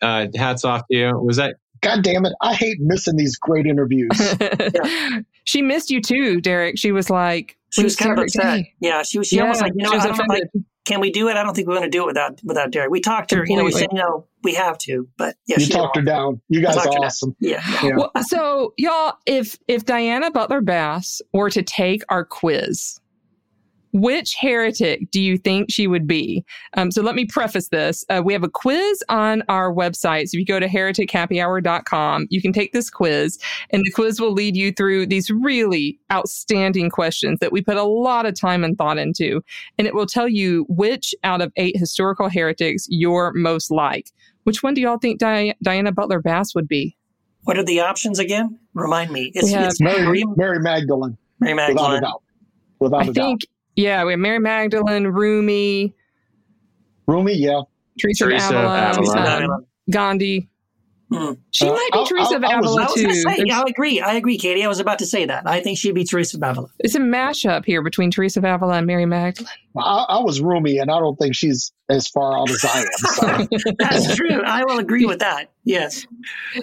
uh, hats off to you. Was that God damn it. I hate missing these great interviews. she missed you too, Derek. She was like, She was kind of upset. Derek Yeah, she was. She Yeah, almost like, you know, I don't know, like, can we do it? I don't think we're going to do it without without Derek. We talked to her. You know, we said, Completely. you know, we have to, but yeah, you she talked her down. You guys talked are her down. awesome. Yeah, yeah. Yeah. Well, so y'all, if if Diana Butler Bass were to take our quiz, which heretic do you think she would be? Um, so let me preface this. Uh, we have a quiz on our website. So if you go to heretichappyhour.com, you can take this quiz, and the quiz will lead you through these really outstanding questions that we put a lot of time and thought into. And it will tell you which out of eight historical heretics you're most like. Which one do y'all think Di- Diana Butler Bass would be? What are the options again? Remind me. It's, We have- it's Mary, Mary, Mary Magdalene, Mary without a doubt. Without I a doubt. Think, yeah, we have Mary Magdalene, Rumi, Rumi, yeah. Teresa, Teresa of of Avila, Avila. Gandhi. Hmm. She Uh, might be I- Teresa I- of I was- I Avila was too. going to say, There's- I agree. I agree, Katie. I was about to say that. I think she'd be Teresa of Avila. It's a mashup here between Teresa of Avila and Mary Magdalene. I, I was Rumi, and I don't think she's as far out as I am. So. That's true. I will agree with that. Yes.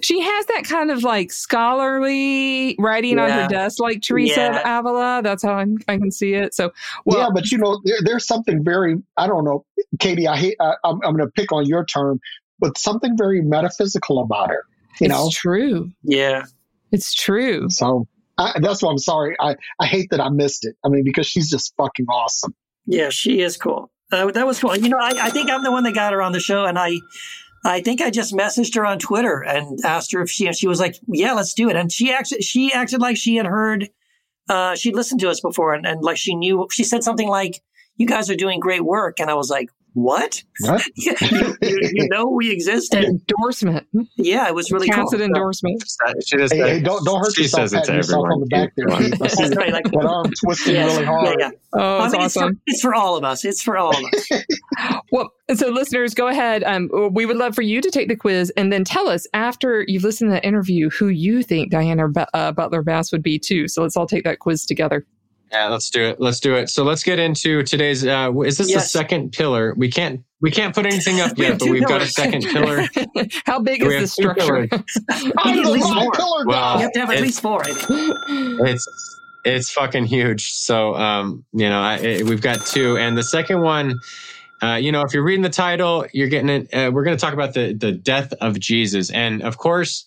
She has that kind of like scholarly writing on her desk, like Teresa Yeah. of Avila. That's how I'm, I can see it. So, well, yeah, but you know, there, there's something very, I don't know, Katie, I hate, I, I'm, I'm going to pick on your term, but something very metaphysical about her, you it's know? true. Yeah. It's true. So I, that's why I'm sorry. I, I hate that I missed it. I mean, because she's just fucking awesome. Yeah, she is cool. Uh, that was cool. You know, I, I think I'm the one that got her on the show, and I, I think I just messaged her on Twitter and asked her if she. And she was like, "Yeah, let's do it." And she actually, she acted like she had heard, uh, she'd listened to us before, and, and like she knew. She said something like, "You guys are doing great work," and I was like, "What? What? you, you, you know we exist?" An endorsement. yeah, it was really cool. Endorsement. She just Hey, hey, don't, don't hurt she yourself says it to yourself everyone. on the back there, Keith. I see That's right. Like, that arm twisting Yes. really hard. Yeah, yeah. Oh, I it's mean, it's, for, awesome. it's for all of us. It's for all of us. Well, so listeners, go ahead. Um, we would love for you to take the quiz and then tell us after you've listened to the interview who you think Diana Bu- uh, Butler Bass would be too. So let's all take that quiz together. Yeah, let's do it. Let's do it. So let's get into today's. Uh, is this Yes. the second pillar? We can't we can't put anything up yet, have but we've got a second pillar. How big We is have the structure? I'm need the at least live more. pillar Wow. You have to have at least four. I think. it's it's fucking huge. So um, you know, I, it, we've got two, and the second one. Uh, you know, if you're reading the title, you're getting it. Uh, we're going to talk about the the death of Jesus, and of course,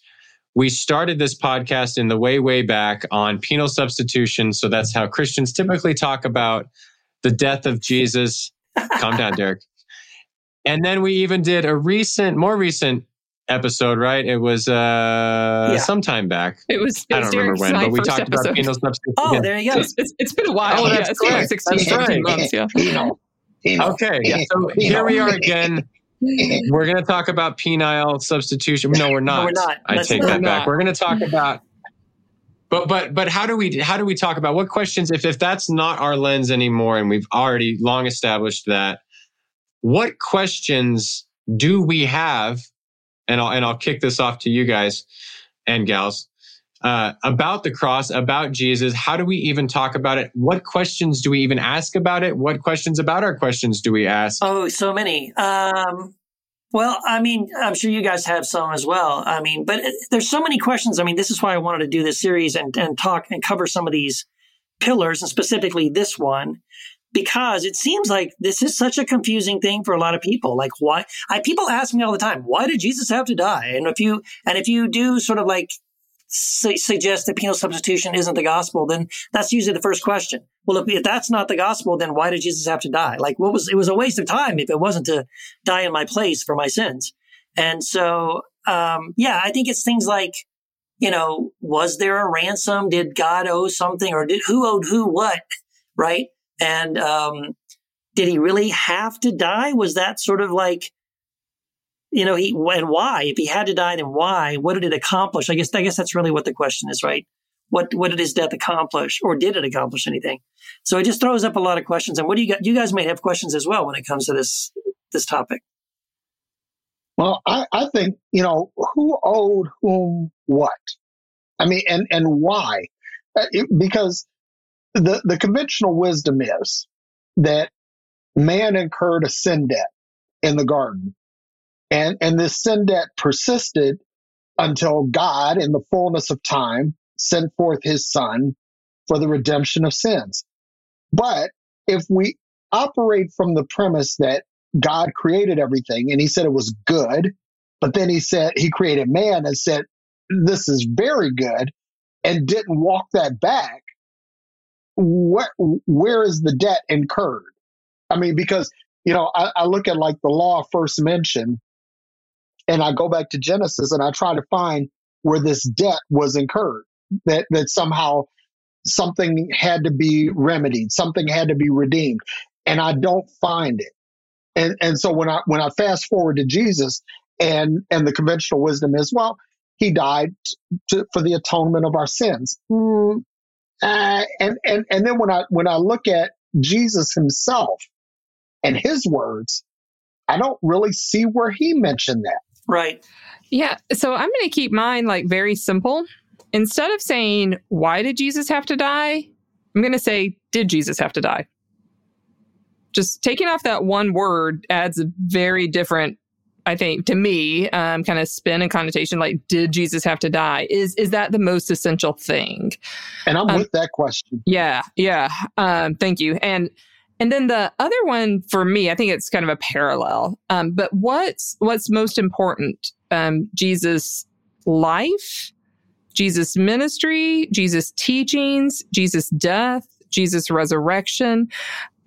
we started this podcast in the way way back on penal substitution. So that's how Christians typically talk about the death of Jesus. Calm down, Derek. And then we even did a recent, more recent episode, right? It was uh Yeah. sometime back. It was. It I was don't remember Derek's when, my but we first talked episode. about penal substitution. Oh, there you go. It's, it's, it's been a while. Oh, yeah, that's it's been like correct. 16, That's 17 right. months. Yeah. Penal. Penal. Okay, Yeah. so You here we are again. We're going to talk about penile substitution. No, we're not. we're not. I That's take that back. not. We're going to talk about. But but but how do we how do we talk about what questions if if that's not our lens anymore and we've already long established that what questions do we have and I'll and I'll kick this off to you guys and gals uh, about the cross, about Jesus. How do we even talk about it? What questions do we even ask about it? What questions about our questions do we ask? Oh, so many. Um, well, I mean, I'm sure you guys have some as well. I mean, but there's so many questions. I mean, this is why I wanted to do this series and, and talk and cover some of these pillars and specifically this one because it seems like this is such a confusing thing for a lot of people. Like why I people ask me all the time, why did Jesus have to die? And if you and if you do sort of like su- suggest that penal substitution isn't the gospel, then that's usually the first question. Well, if, if that's not the gospel, then why did Jesus have to die? Like what was it was a waste of time if it wasn't to die in my place for my sins. And so um yeah, I think it's things like you know, was there a ransom? Did God owe something or did who owed who what? Right? And um, did he really have to die? Was that sort of like, you know, he and why? If he had to die, then why? What did it accomplish? I guess I guess that's really what the question is, right? What what did his death accomplish, or did it accomplish anything? So it just throws up a lot of questions. And what do you got? You guys might have questions as well when it comes to this this topic. Well, I, I think, you know, who owed whom what? I mean, and, and why? Uh, because the, the conventional wisdom is that man incurred a sin debt in the garden. And, and this sin debt persisted until God, in the fullness of time, sent forth his son for the redemption of sins. But if we operate from the premise that God created everything and he said it was good, but then he said he created man and said, this is very good and didn't walk that back. Where, where is the debt incurred? I mean, because, you know, I, I look at like the law first mentioned and I go back to Genesis and I try to find where this debt was incurred, that, that somehow something had to be remedied, something had to be redeemed. And I don't find it and and so when I when I fast forward to Jesus and and the conventional wisdom is well he died to, for the atonement of our sins Hmm. Uh, and and and then when I when I look at Jesus himself and his words I don't really see where he mentioned that Right. Yeah. So I'm going to keep mine like very simple. Instead of saying, why did Jesus have to die? I'm going to say, did Jesus have to die? Just taking off that one word adds a very different, I think, to me, um, kind of spin and connotation. Like, did Jesus have to die? Is is that the most essential thing? and I'm Um, with that question Yeah, yeah. Um, thank you. And and then the other one for me, I think it's kind of a parallel. Um, but what's what's most important? Um, Jesus' life, Jesus' ministry, Jesus' teachings, Jesus' death, Jesus' resurrection.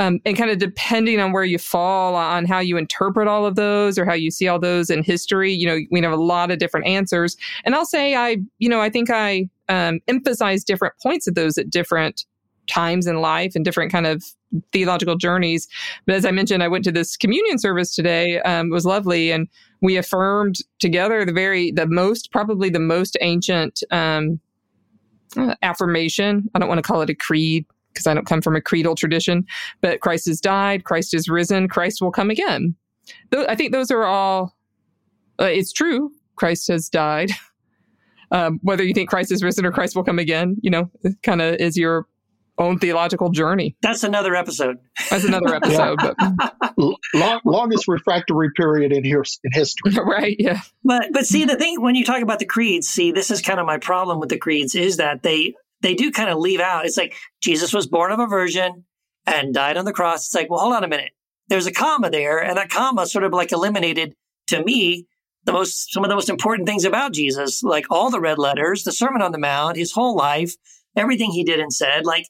Um, and kind of depending on where you fall on how you interpret all of those or how you see all those in history, you know, we have a lot of different answers. And I'll say I, you know, I think I um, emphasize different points of those at different times in life and different kind of theological journeys. But as I mentioned, I went to this communion service today. Um, it was lovely, and we affirmed together the very, the most, probably the most ancient um, uh, affirmation. I don't want to call it a creed because I don't come from a creedal tradition, but Christ has died, Christ is risen, Christ will come again. Tho- I think those are all. Uh, it's true. Christ has died. Um, whether you think Christ is risen or Christ will come again, you know, kind of is your own theological journey. That's another episode. That's another episode, but Long, longest refractory period in here in history. right, yeah. But but see the thing when you talk about the creeds, see this is kind of my problem with the creeds is that they they do kind of leave out. It's like Jesus was born of a virgin and died on the cross. It's like, well, hold on a minute. There's a comma there, and that comma sort of like eliminated to me the most some of the most important things about Jesus, like all the red letters, the Sermon on the Mount, his whole life, everything he did and said. Like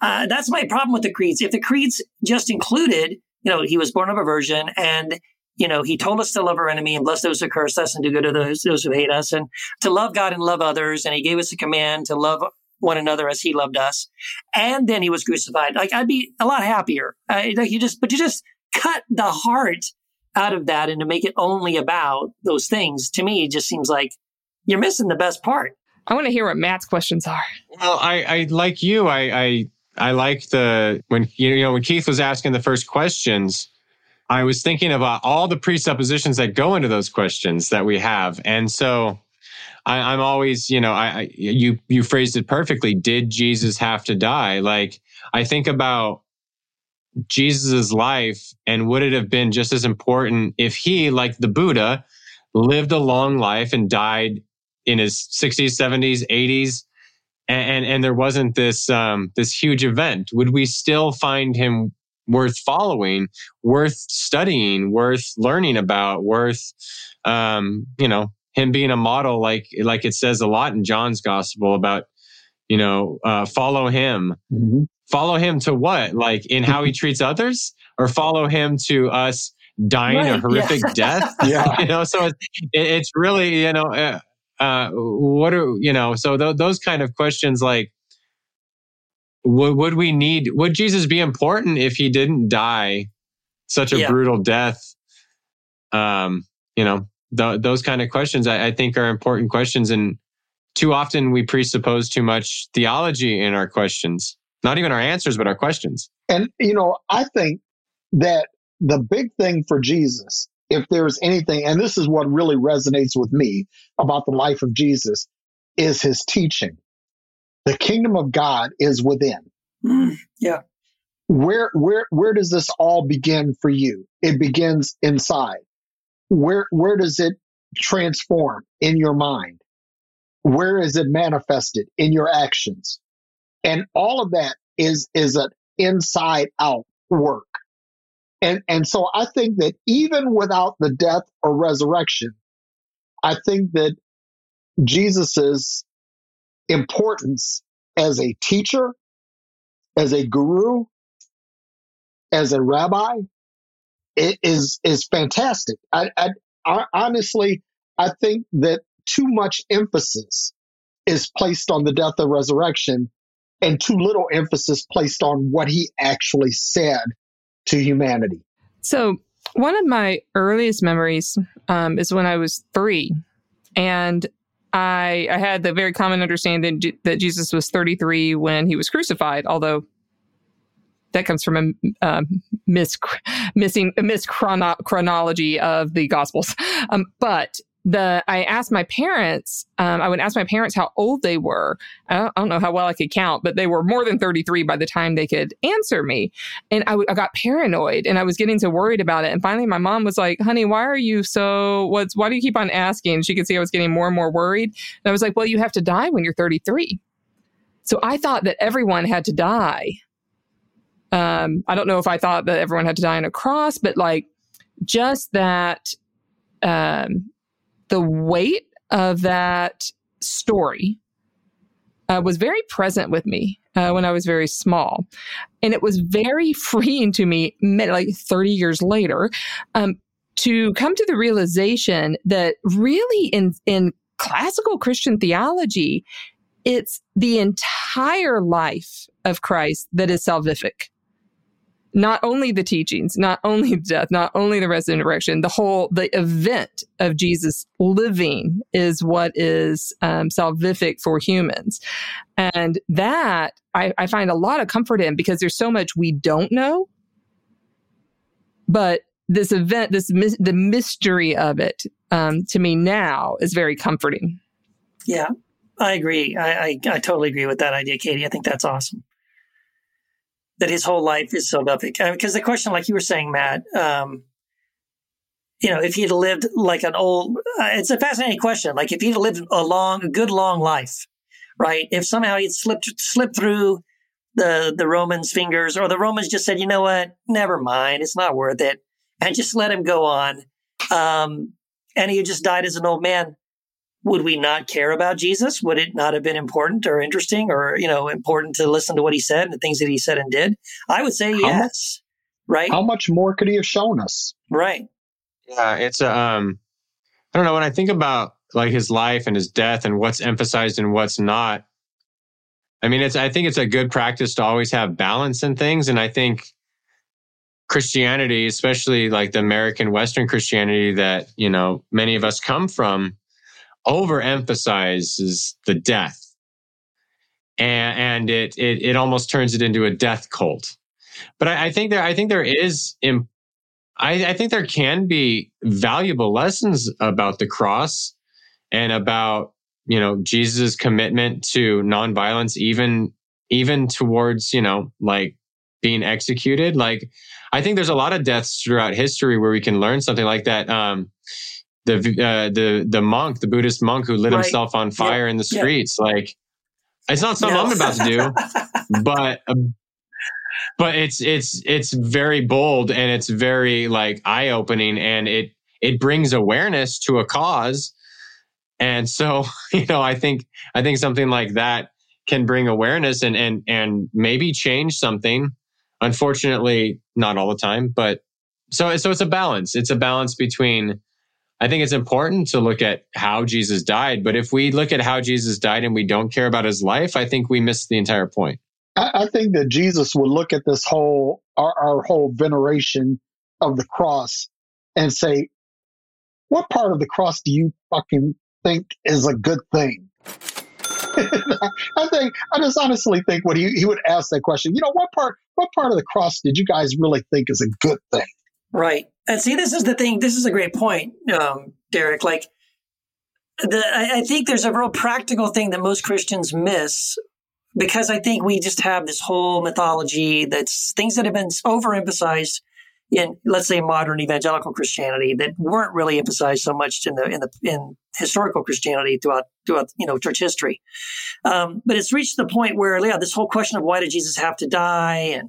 uh, that's my problem with the creeds. If the creeds just included, you know, he was born of a virgin and you know, he told us to love our enemy and bless those who curse us and do good to those, those who hate us and to love God and love others. And he gave us a command to love one another as he loved us. And then he was crucified. Like I'd be a lot happier. Uh, like you just, but you just cut the heart out of that and to make it only about those things to me it just seems like you're missing the best part. I want to hear what Matt's questions are. Well, I, I like you. I, I I like the when you know when Keith was asking the first questions. I was thinking about all the presuppositions that go into those questions that we have, and so I, am always, you know, I, I you you phrased it perfectly. Did Jesus have to die? Like I think about Jesus's life, and would it have been just as important if he, like the Buddha, lived a long life and died in his 60s, 70s, 80s, and and, and there wasn't this um, this huge event? Would we still find him worth following, worth studying, worth learning about, worth um, you know him being a model like like it says a lot in John's gospel about you know uh, follow him mm-hmm. follow him to what like in how he treats others or follow him to us dying right, a horrific yeah. death yeah you know so it's, it's really you know uh, uh, what are you know so th- those kind of questions like would, would we need would jesus be important if he didn't die such a yeah. brutal death um you know th- those kind of questions I, I think are important questions and too often we presuppose too much theology in our questions not even our answers but our questions and you know i think that the big thing for jesus if there's anything and this is what really resonates with me about the life of jesus is his teaching the kingdom of god is within mm, yeah where where where does this all begin for you it begins inside where where does it transform in your mind? Where is it manifested in your actions? And all of that is is an inside out work. And and so I think that even without the death or resurrection, I think that Jesus's importance as a teacher, as a guru, as a rabbi, it is is fantastic. I, I, I honestly, I think that too much emphasis is placed on the death and resurrection, and too little emphasis placed on what he actually said to humanity. So, one of my earliest memories um, is when I was three, and I, I had the very common understanding that Jesus was 33 when he was crucified, although that comes from a uh, mis missing a mischronology of the Gospels. Um, but the I asked my parents. Um, I would ask my parents how old they were. I don't, I don't, know how well I could count, but they were more than thirty three by the time they could answer me. And I, w- I got paranoid, and I was getting so worried about it. And finally, my mom was like, "Honey, why are you so? What's why do you keep on asking?" She could see I was getting more and more worried. And I was like, "Well, you have to die when you're thirty three. So I thought that everyone had to die um, I don't know if I thought that everyone had to die on a cross, but like just that um, the weight of that story uh, was very present with me uh, when I was very small. And it was very freeing to me, like 30 years later, um, to come to the realization that really in, in classical Christian theology, it's the entire life of Christ that is salvific not only the teachings, not only death, not only the resurrection, the whole, the event of Jesus living is what is um, salvific for humans. And that I, I find a lot of comfort in because there's so much we don't know. But this event, this the mystery of it, um, to me now is very comforting. Yeah, I agree. I, I, I totally agree with that idea, Katie. I think that's awesome. That his whole life is salvific. Because the question, like you were saying, Matt, um, you know, if he'd lived like an old, uh, it's a fascinating question. Like if he'd lived a long, a good long life, right? If somehow he'd slipped slipped through the the Romans' fingers, or the Romans just said, you know what, never mind, it's not worth it, and just let him go on, um, and he just died as an old man. Would we not care about Jesus? Would it not have been important or interesting, or you know, important to listen to what he said and the things that he said and did? I would say How yes. Right. How much more could he have shown us? Right. Yeah, it's a um I don't know when I think about like his life and his death and what's emphasized and what's not. I mean, it's I think it's a good practice to always have balance in things and I think Christianity, especially like the American Western Christianity that, you know, many of us come from, overemphasizes the death. And, and it, it, it almost turns it into a death cult. But I, I think there, I think there is, imp- I, I think there can be valuable lessons about the cross and about, you know, Jesus' commitment to nonviolence, even, even towards, you know, like being executed. Like, I think there's a lot of deaths throughout history where we can learn something like that. Um, the uh, the the monk, the Buddhist monk who lit Right. himself on fire in the Yeah. streets, like it's not something I'm about to do, but um, but it's it's it's very bold and it's very like eye opening, and it it brings awareness to a cause, and so you know I think I think something like that can bring awareness and and and maybe change something. Unfortunately, not all the time, but so so it's a balance. It's a balance between. I think it's important to look at how Jesus died, but if we look at how Jesus died and we don't care about his life, I think we miss the entire point. I, I think that Jesus would look at this whole our, our whole veneration of the cross and say, "What part of the cross do you fucking think is a good thing?" I think I just honestly think when he, he would ask that question, you know, what part what part of the cross did you guys really think is a good thing? Right. And see, this is the thing. This is a great point, um, Derek. Like, the, I, I think there's a real practical thing that most Christians miss because I think we just have this whole mythology that's things that have been overemphasized in, let's say, modern evangelical Christianity that weren't really emphasized so much in the in the in historical Christianity throughout throughout you know church history. Um, but it's reached the point where, yeah, this whole question of why did Jesus have to die and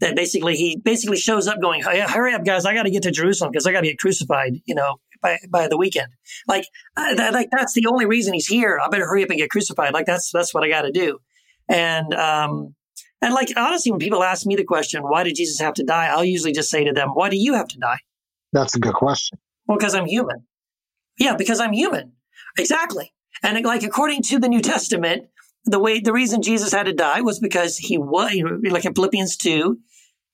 that basically he basically shows up going, "Hey, hurry up, guys! I got to get to Jerusalem because I got to get crucified." You know, by by the weekend. Like, uh, that, like that's the only reason he's here. I better hurry up and get crucified. Like that's that's what I got to do. And um, and like honestly, when people ask me the question, "Why did Jesus have to die?" I'll usually just say to them, "Why do you have to die?" That's a good question. Well, because I'm human. Yeah, because I'm human. Exactly. And like according to the New Testament, the way the reason Jesus had to die was because he was like in Philippians two,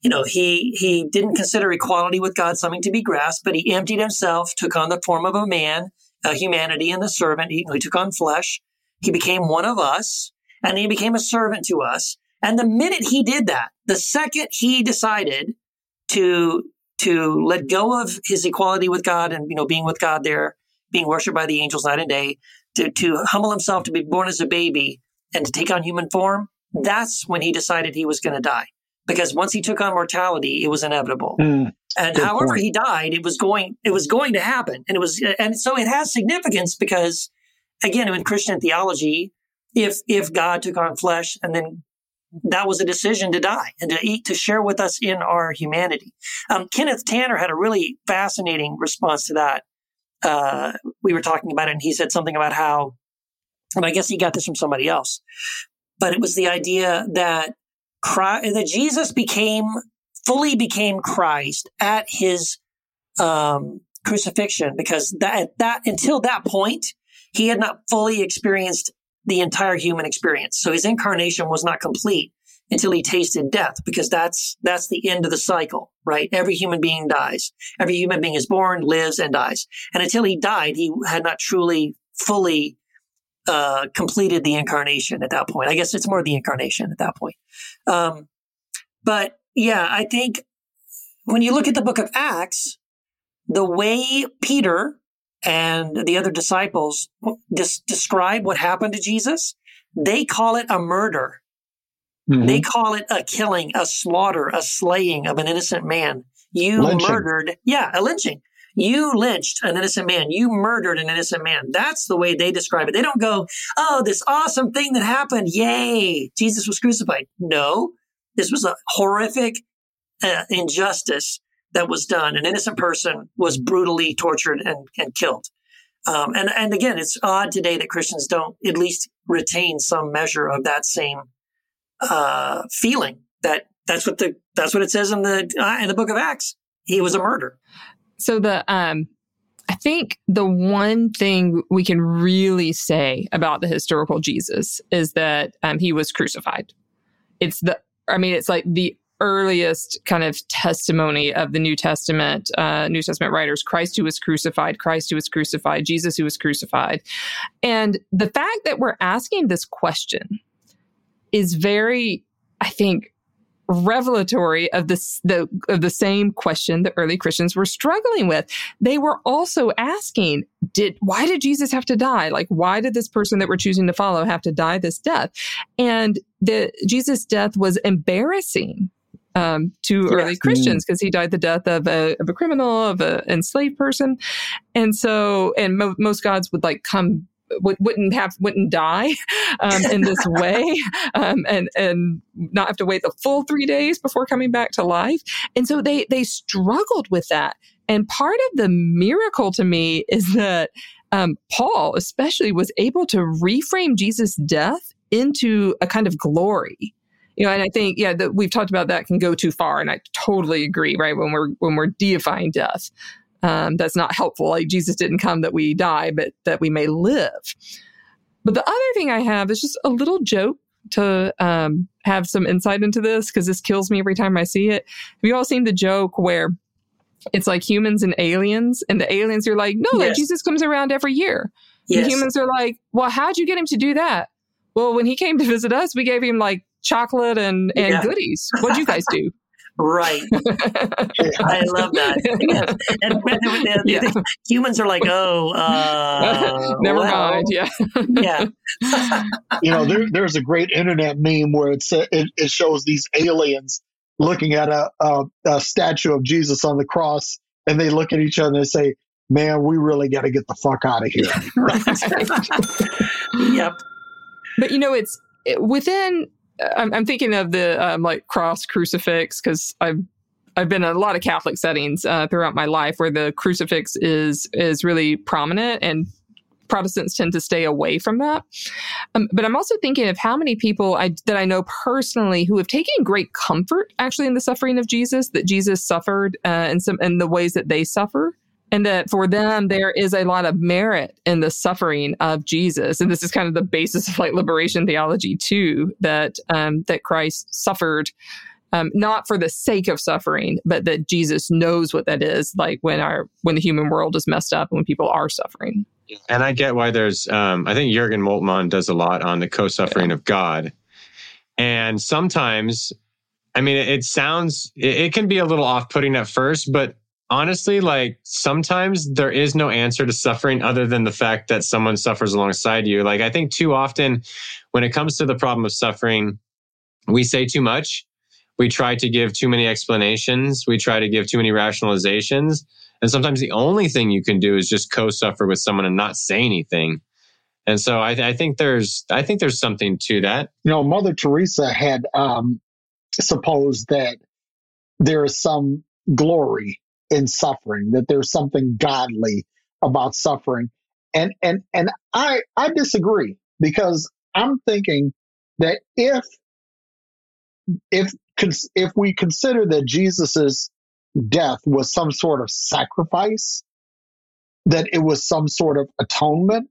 you know, he he didn't consider equality with God something to be grasped, but he emptied himself, took on the form of a man, a humanity, and the servant. He, he took on flesh. He became one of us, and he became a servant to us. And the minute he did that, the second he decided to to let go of his equality with God and you know being with God there, being worshipped by the angels night and day, to to humble himself to be born as a baby and to take on human form, that's when he decided he was going to die. Because once he took on mortality, it was inevitable. Mm, And however point. he died, it was going it was going to happen. And it was and so it has significance because again, in Christian theology, if if God took on flesh and then that was a decision to die and to eat to share with us in our humanity. Um, Kenneth Tanner had a really fascinating response to that. Uh, we were talking about it, and he said something about how, and I guess he got this from somebody else, but it was the idea that Christ, that Jesus became fully became Christ at his um, crucifixion because that that until that point he had not fully experienced the entire human experience. So his incarnation was not complete until he tasted death because that's that's the end of the cycle, right? Every human being dies. Every human being is born, lives, and dies. And until he died, he had not truly fully uh, completed the incarnation at that point. I guess it's more the incarnation at that point. Um, but yeah, I think when you look at the book of Acts, the way Peter and the other disciples des- describe what happened to Jesus, they call it a murder. Mhm. They call it a killing, a slaughter, a slaying of an innocent man. You Lynching. murdered, yeah, a lynching. You lynched an innocent man. You murdered an innocent man. That's the way they describe it. They don't go, oh, this awesome thing that happened. Yay. Jesus was crucified. No, this was a horrific uh, injustice that was done. An innocent person was brutally tortured and, and killed. Um, and, and again, it's odd today that Christians don't at least retain some measure of that same uh, feeling that that's what the that's what it says in the uh, in the book of Acts. He was a murderer. So the um I think the one thing we can really say about the historical Jesus is that um, he was crucified. It's the, I mean, it's like the earliest kind of testimony of the New Testament, uh, New Testament writers Christ who was crucified, Christ who was crucified, Jesus who was crucified. And the fact that we're asking this question is very, I think, revelatory of this the of the same question the early Christians were struggling with. They were also asking, did why did Jesus have to die? Like why did this person that we're choosing to follow have to die this death? And the Jesus' death was embarrassing um, to early Yes. Christians because he died the death of a of a criminal, of an enslaved person, and so and mo- most gods would like come would, wouldn't have wouldn't die um, in this way um, and and not have to wait the full three days before coming back to life. And so they they struggled with that. And part of the miracle to me is that um, paul especially was able to reframe jesus death into a kind of glory. You know and i think yeah that we've talked about that can go too far and i totally agree right when we're when we're deifying death um, that's not helpful. Like Jesus didn't come that we die, but that we may live. But the other thing I have is just a little joke to um, have some insight into this because this kills me every time I see it. Have you all seen the joke where it's like humans and aliens, and the aliens are like, no, like Jesus comes around every year. Yes. The humans are like, well, how'd you get him to do that? Well, when he came to visit us, we gave him like chocolate and, and Yeah. goodies. What'd you guys do? Right. I love that. Yes. And, when the- the- Yeah. the humans are like, oh, uh, Never well, mind. Yeah. Yeah. you know, there, there's a great internet meme where it's, uh, it, it shows these aliens looking at a, a, a statue of Jesus on the cross, and they look at each other and say, "Man, we really got to get the fuck out of here." yep. But you know, it's it- within. I'm, I'm thinking of the um, like cross crucifix because I've I've been in a lot of Catholic settings uh, throughout my life where the crucifix is is really prominent and. Protestants tend to stay away from that, um, but I'm also thinking of how many people I, that I know personally who have taken great comfort actually in the suffering of Jesus. That Jesus suffered uh, and some in the ways that they suffer, and that for them there is a lot of merit in the suffering of Jesus. And this is kind of the basis of like liberation theology too, that um, that Christ suffered um, not for the sake of suffering, but that Jesus knows what that is like when our when the human world is messed up and when people are suffering. And I get why there's, um, I think Jurgen Moltmann does a lot on the co suffering of God. And sometimes, I mean, it, it sounds, it, it can be a little off putting at first, but honestly, like sometimes there is no answer to suffering other than the fact that someone suffers alongside you. Like, I think too often when it comes to the problem of suffering, we say too much. We try to give too many explanations. We try to give too many rationalizations. And sometimes the only thing you can do is just co-suffer with someone and not say anything. And so I, I think there's I think there's something to that. you know, Mother Teresa had um, supposed that there is some glory in suffering, that there's something godly about suffering, and and and I I disagree because I'm thinking that if if if we consider that Jesus's death was some sort of sacrifice, that it was some sort of atonement,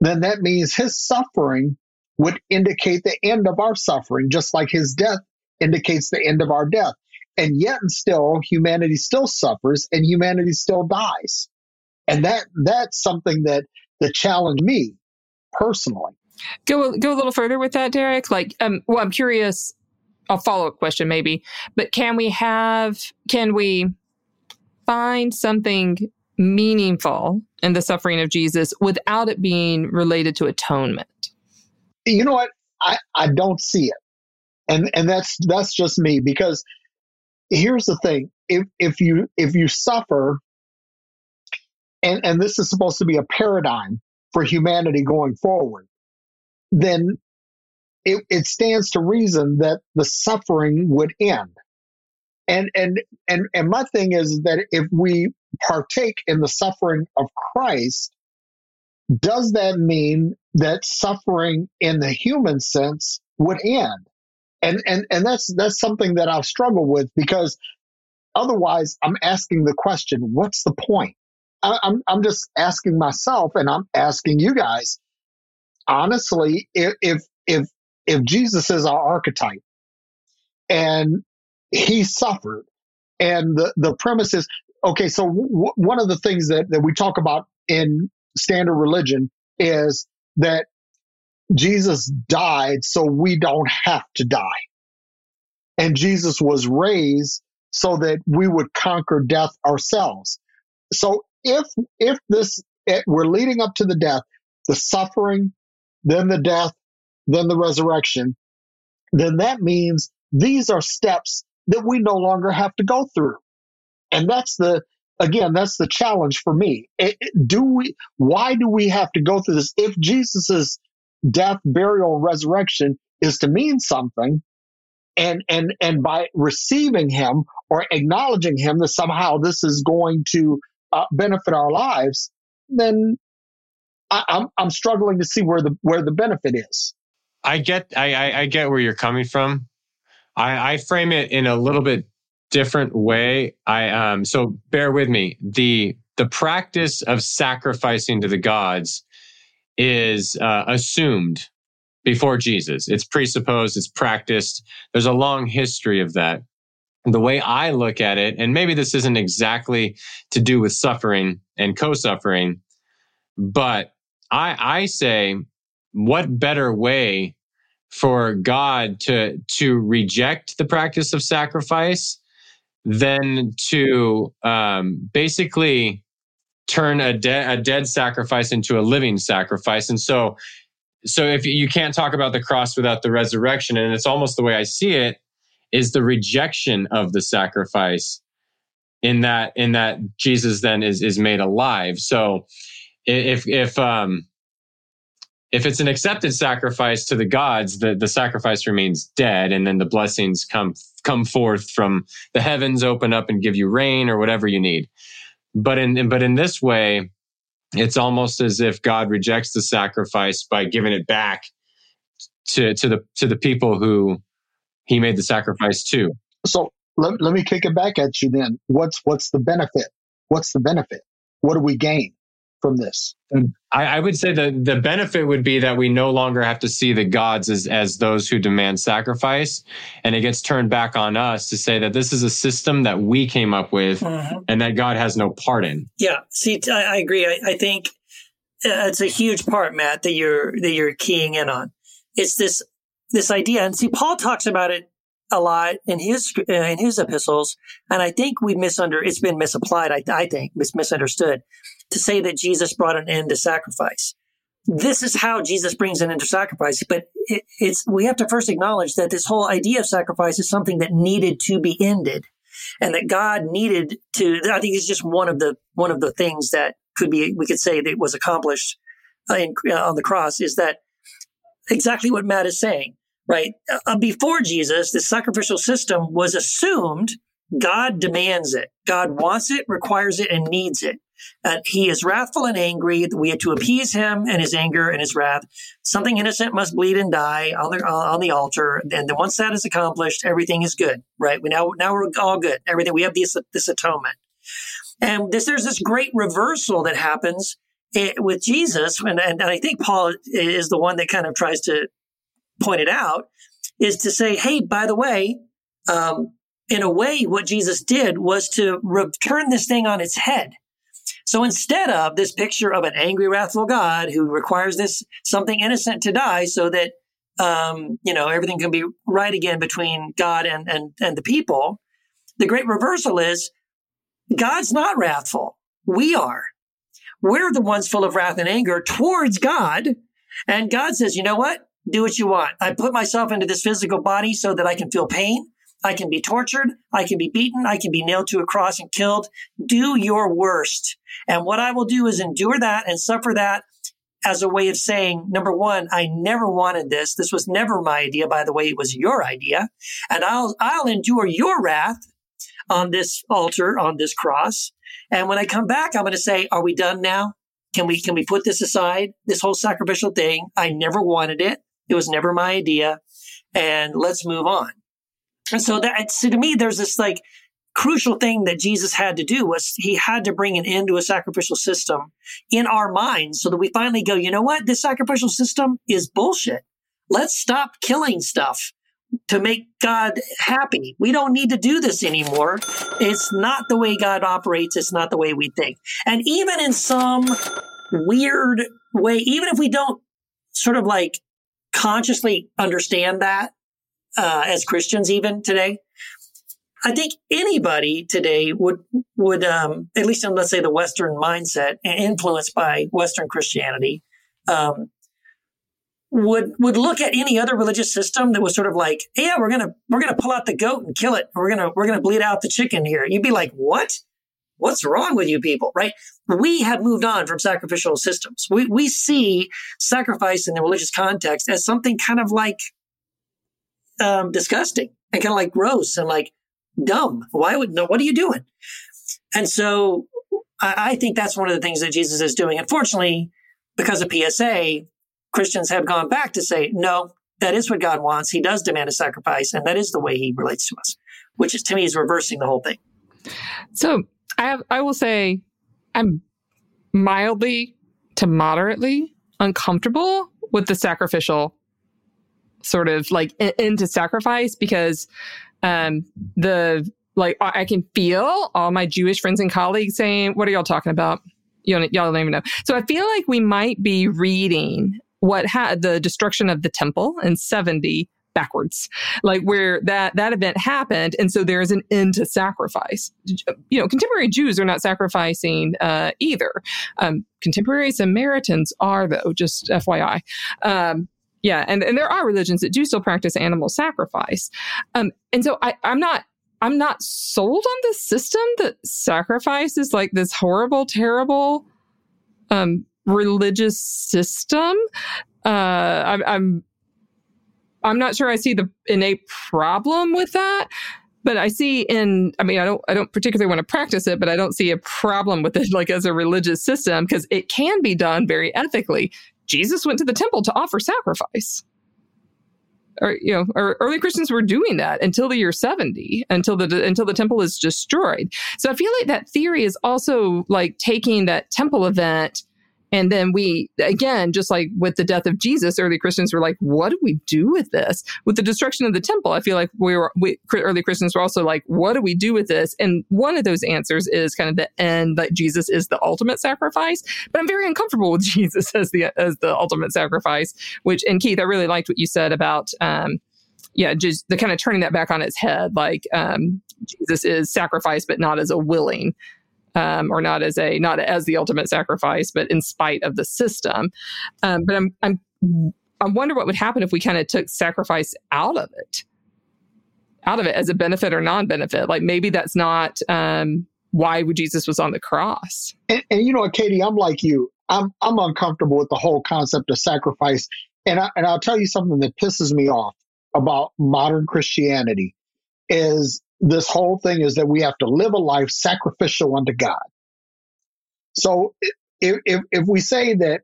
then that means his suffering would indicate the end of our suffering, just like his death indicates the end of our death. And yet, and still, humanity still suffers, and humanity still dies. And that that's something that that challenged me personally. Go go a little further with that, Derek. Like, um, well, I'm curious. A follow up question, maybe, but can we have? Can we find something meaningful in the suffering of Jesus without it being related to atonement? You know what? I, I don't see it. and and that's that's just me because here's the thing. If if you if you suffer and and this is supposed to be a paradigm for humanity going forward then it, it stands to reason that the suffering would end. And and and and my thing is that if we partake in the suffering of Christ does that mean that suffering in the human sense would end and and and that's that's something that I've struggled with because otherwise I'm asking the question, what's the point? I, I'm I'm just asking myself, and I'm asking you guys, honestly, if if if, if Jesus is our archetype, and he suffered, and the the premise is okay. So w- one of the things that that we talk about in standard religion is that Jesus died so we don't have to die. And Jesus was raised so that we would conquer death ourselves. So if if this it, we're leading up to the death, the suffering, then the death, then the resurrection, then that means these are steps that we no longer have to go through. And that's the again, that's the challenge for me. It, it, do we why do we have to go through this if Jesus's death, burial, resurrection is to mean something, and and and by receiving him or acknowledging him that somehow this is going to uh, benefit our lives, then I, I'm I'm struggling to see where the where the benefit is. I get I, I, I get where you're coming from. I, I frame it in a little bit different way. I um so bear with me. The the practice of sacrificing to the gods is uh, assumed before Jesus. It's presupposed, it's practiced. There's a long history of that. The way I look at it, and maybe this isn't exactly to do with suffering and co suffering, but I, I say, what better way for God to, to reject the practice of sacrifice than to um, basically turn a, de- a dead sacrifice into a living sacrifice. And so, so if you can't talk about the cross without the resurrection, and it's almost the way I see it, is the rejection of the sacrifice in that in that Jesus then is is made alive. So if if um if it's an accepted sacrifice to the gods, the, the sacrifice remains dead, and then the blessings come come forth from the heavens, open up and give you rain or whatever you need. But in but in this way, it's almost as if God rejects the sacrifice by giving it back to to the to the people who he made the sacrifice to. So let, let me kick it back at you then. What's what's the benefit? What's the benefit? What do we gain? From this? I, I, would say that the benefit would be that we no longer have to see the gods as, as those who demand sacrifice. And it gets turned back on us to say that this is a system that we came up with mm-hmm. and that God has no part in. Yeah. See, I, I agree. I, I think uh, it's a huge part, Matt, that you're, that you're keying in on. It's this, this idea. And see, Paul talks about it a lot in his uh, in his epistles, and I think we misunder. It's been misapplied. I, I think mis- misunderstood to say that Jesus brought an end to sacrifice. This is how Jesus brings an end to sacrifice, but it, it's we have to first acknowledge that this whole idea of sacrifice is something that needed to be ended, and that God needed to. I think it's just one of the one of the things that could be we could say that was accomplished uh, in, uh, on the cross is that exactly what Matt is saying. Right uh, before Jesus, the sacrificial system was assumed. God demands it. God wants it, requires it, and needs it. Uh, he is wrathful and angry. We had to appease him and his anger and his wrath. Something innocent must bleed and die on the on the altar. And then once that is accomplished, everything is good, right? We now now we're all good. Everything we have this this atonement, and this there's this great reversal that happens eh, with Jesus, and, and I think Paul is the one that kind of tries to point it out, is to say, hey, by the way. Um, in a way, what Jesus did was to turn this thing on its head so instead of this picture of an angry, wrathful God who requires this something innocent to die so that, um, you know, everything can be right again between God and, and, and the people, the great reversal is God's not wrathful. We are. We're the ones full of wrath and anger towards God. And God says, you know what? do what you want. I put myself into this physical body so that I can feel pain. I can be tortured. I can be beaten. I can be nailed to a cross and killed. Do your worst. And what I will do is endure that and suffer that as a way of saying, number one, I never wanted this. This was never my idea. By the way, it was your idea. And I'll, I'll endure your wrath on this altar, on this cross. And when I come back, I'm going to say, are we done now? Can we, can we put this aside? This whole sacrificial thing. I never wanted it. It was never my idea. And let's move on. And so that, so to me, there's this like crucial thing that Jesus had to do was he had to bring an end to a sacrificial system in our minds so that we finally go, you know what? This sacrificial system is bullshit. Let's stop killing stuff to make God happy. We don't need to do this anymore. It's not the way God operates. It's not the way we think. And even in some weird way, even if we don't sort of like consciously understand that, uh, as Christians even today, I think anybody today would would um, at least in let's say the Western mindset influenced by Western Christianity um, would would look at any other religious system that was sort of like, yeah, we're gonna we're gonna pull out the goat and kill it. We're gonna we're gonna bleed out the chicken here. You'd be like, what? What's wrong with you people? Right? We have moved on from sacrificial systems. We we see sacrifice in the religious context as something kind of like um, disgusting and kind of like gross and like dumb. Why would no? What are you doing? And so I, I think that's one of the things that Jesus is doing. Unfortunately, because of PSA, Christians have gone back to say, no, that is what God wants. He does demand a sacrifice, and that is the way He relates to us, which is to me is reversing the whole thing. So I have, I will say, I'm mildly to moderately uncomfortable with the sacrificial sort of like into sacrifice because um, the like I can feel all my Jewish friends and colleagues saying, "What are y'all talking about?" You know, y'all don't even know. So I feel like we might be reading what had the destruction of the temple in 70 backwards like where that that event happened and so there is an end to sacrifice you know contemporary jews are not sacrificing uh, either um, contemporary samaritans are though just fyi um, yeah, and, and there are religions that do still practice animal sacrifice. Um, and so I, I'm not I'm not sold on the system that sacrifice is like this horrible, terrible um, religious system. Uh, I, I'm I'm not sure I see the innate problem with that, but I see in I mean I don't I don't particularly want to practice it, but I don't see a problem with it like as a religious system because it can be done very ethically. Jesus went to the temple to offer sacrifice. Or you know, or early Christians were doing that until the year 70, until the until the temple is destroyed. So I feel like that theory is also like taking that temple event and then we, again, just like with the death of Jesus, early Christians were like, what do we do with this? With the destruction of the temple, I feel like we were, we, early Christians were also like, what do we do with this? And one of those answers is kind of the end that Jesus is the ultimate sacrifice. But I'm very uncomfortable with Jesus as the, as the ultimate sacrifice, which, and Keith, I really liked what you said about, um, yeah, just the kind of turning that back on its head. Like, um, Jesus is sacrifice, but not as a willing um, or not as a not as the ultimate sacrifice, but in spite of the system. Um, but I'm I'm I wonder what would happen if we kind of took sacrifice out of it, out of it as a benefit or non-benefit. Like maybe that's not um, why Jesus was on the cross. And, and you know, Katie, I'm like you. I'm I'm uncomfortable with the whole concept of sacrifice, and I, and I'll tell you something that pisses me off about modern Christianity is this whole thing is that we have to live a life sacrificial unto God. So if, if, if we say that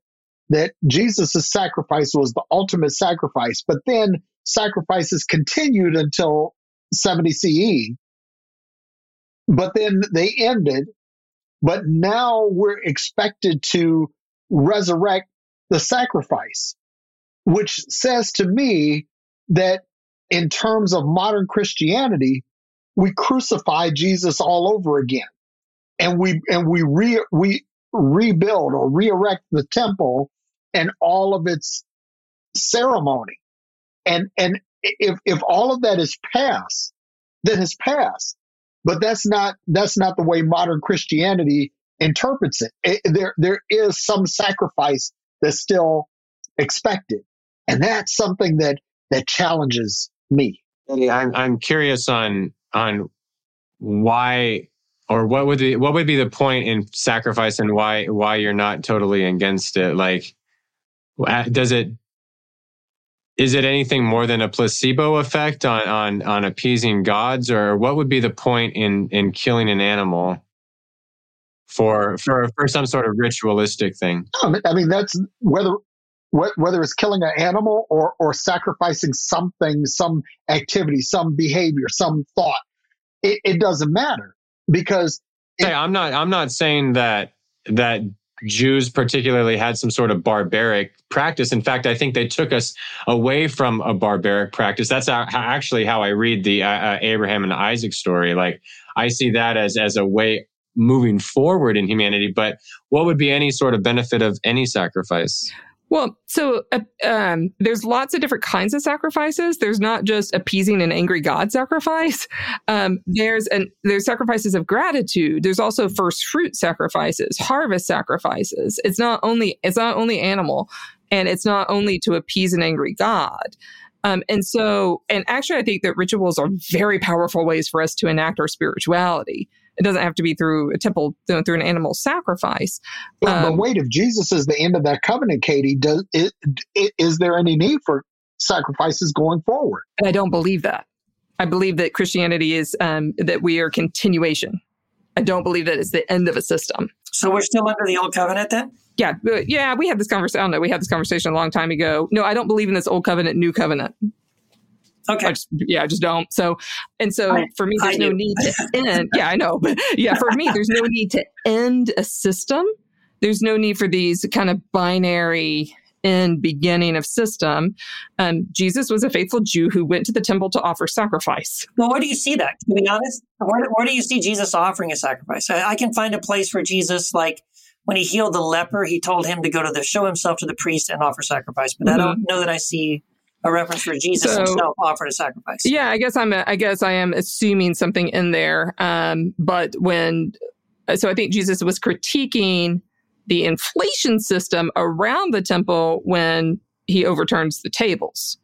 that Jesus' sacrifice was the ultimate sacrifice, but then sacrifices continued until 70 CE, but then they ended, but now we're expected to resurrect the sacrifice, which says to me that in terms of modern Christianity, we crucify Jesus all over again. And we, and we re, we rebuild or re-erect the temple and all of its ceremony. And, and if, if all of that is past, then it's past. But that's not, that's not the way modern Christianity interprets it. it there, there is some sacrifice that's still expected. And that's something that, that challenges me. I'm, I'm curious on, on why or what would be what would be the point in sacrifice and why why you're not totally against it? Like does it is it anything more than a placebo effect on on on appeasing gods? Or what would be the point in in killing an animal for for for some sort of ritualistic thing? Um, I mean that's whether whether it's killing an animal or or sacrificing something some activity some behavior some thought it, it doesn't matter because it, hey, I'm not I'm not saying that that Jews particularly had some sort of barbaric practice. In fact, I think they took us away from a barbaric practice. That's how actually how I read the uh, uh, Abraham and Isaac story. Like I see that as as a way moving forward in humanity. But what would be any sort of benefit of any sacrifice? Well, so uh, um, there's lots of different kinds of sacrifices. There's not just appeasing an angry God sacrifice. Um, there's an there's sacrifices of gratitude. There's also first fruit sacrifices, harvest sacrifices. It's not only it's not only animal, and it's not only to appease an angry God. Um, and so, and actually, I think that rituals are very powerful ways for us to enact our spirituality. It doesn't have to be through a temple, through an animal sacrifice. But, um, but wait, if Jesus is the end of that covenant, Katie, does it, is there any need for sacrifices going forward? I don't believe that. I believe that Christianity is um, that we are continuation. I don't believe that it's the end of a system. So we're still under the old covenant then? Yeah, yeah, we had this conversation. I don't know. We had this conversation a long time ago. No, I don't believe in this old covenant, new covenant. Okay. Just, yeah, I just don't. So, and so I, for me, there's no need to end. Yeah, I know. But yeah, for me, there's no need to end a system. There's no need for these kind of binary end beginning of system. Um, Jesus was a faithful Jew who went to the temple to offer sacrifice. Well, where do you see that? To be honest, where, where do you see Jesus offering a sacrifice? I, I can find a place for Jesus, like when he healed the leper, he told him to go to the show himself to the priest and offer sacrifice. But mm-hmm. I don't know that I see a reference for Jesus so, himself offered a sacrifice. Yeah, I guess I'm. A, I guess I am assuming something in there. Um, but when, so I think Jesus was critiquing the inflation system around the temple when he overturns the tables.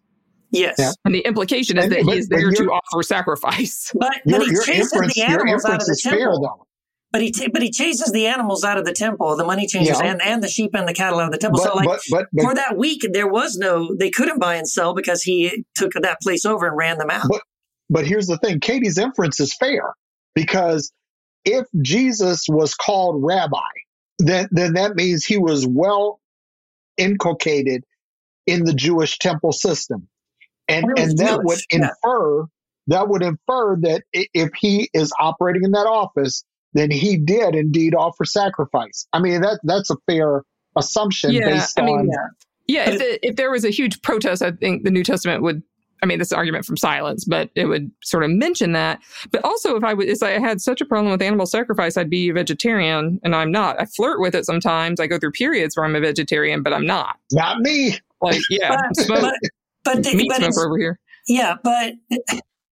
Yes. Yeah. And the implication is and, that but, he is there to offer sacrifice. But, but your, he chases the animals out of the temple. Fair, though. But he t- but he chases the animals out of the temple, the money changers, yeah. and, and the sheep and the cattle out of the temple. But, so like but, but, for that week, there was no they couldn't buy and sell because he took that place over and ran them out. But but here's the thing: Katie's inference is fair because if Jesus was called rabbi, then then that means he was well inculcated in the Jewish temple system, and and that Jewish. would infer yeah. that would infer that if he is operating in that office then he did indeed offer sacrifice. I mean, that that's a fair assumption yeah, based I mean, on. Yeah, yeah if, the, if there was a huge protest, I think the New Testament would I mean, this is argument from silence, but it would sort of mention that. But also, if I was, if I had such a problem with animal sacrifice, I'd be a vegetarian, and I'm not. I flirt with it sometimes. I go through periods where I'm a vegetarian, but I'm not. Not me. Like, yeah, but, smoke, but, but, meat but smoker over here. Yeah, but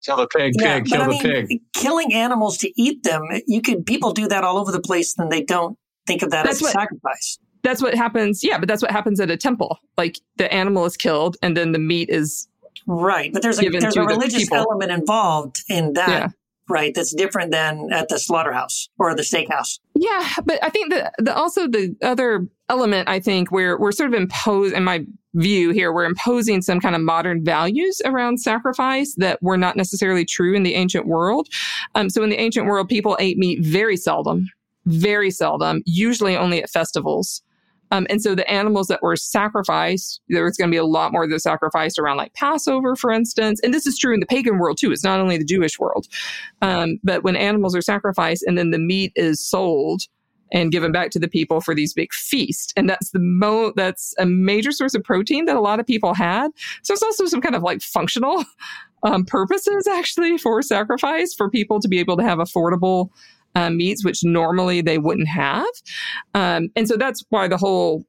Kill the pig, yeah, kill the I mean, pig. Killing animals to eat them, you could people do that all over the place, and they don't think of that that's as what, a sacrifice. That's what happens. Yeah, but that's what happens at a temple. Like the animal is killed, and then the meat is right. But there's a there's a religious the element involved in that. Yeah. Right, that's different than at the slaughterhouse or the steakhouse. Yeah, but I think that the also the other element I think where we're sort of imposed in my view here, we're imposing some kind of modern values around sacrifice that were not necessarily true in the ancient world. Um, so in the ancient world, people ate meat very seldom, very seldom, usually only at festivals. Um, and so the animals that were sacrificed, there was going to be a lot more of the sacrificed around like Passover, for instance. And this is true in the pagan world too. It's not only the Jewish world. Um, but when animals are sacrificed and then the meat is sold, and given back to the people for these big feasts. And that's the mo that's a major source of protein that a lot of people had. So it's also some kind of like functional um, purposes actually for sacrifice for people to be able to have affordable uh, meats, which normally they wouldn't have. Um, and so that's why the whole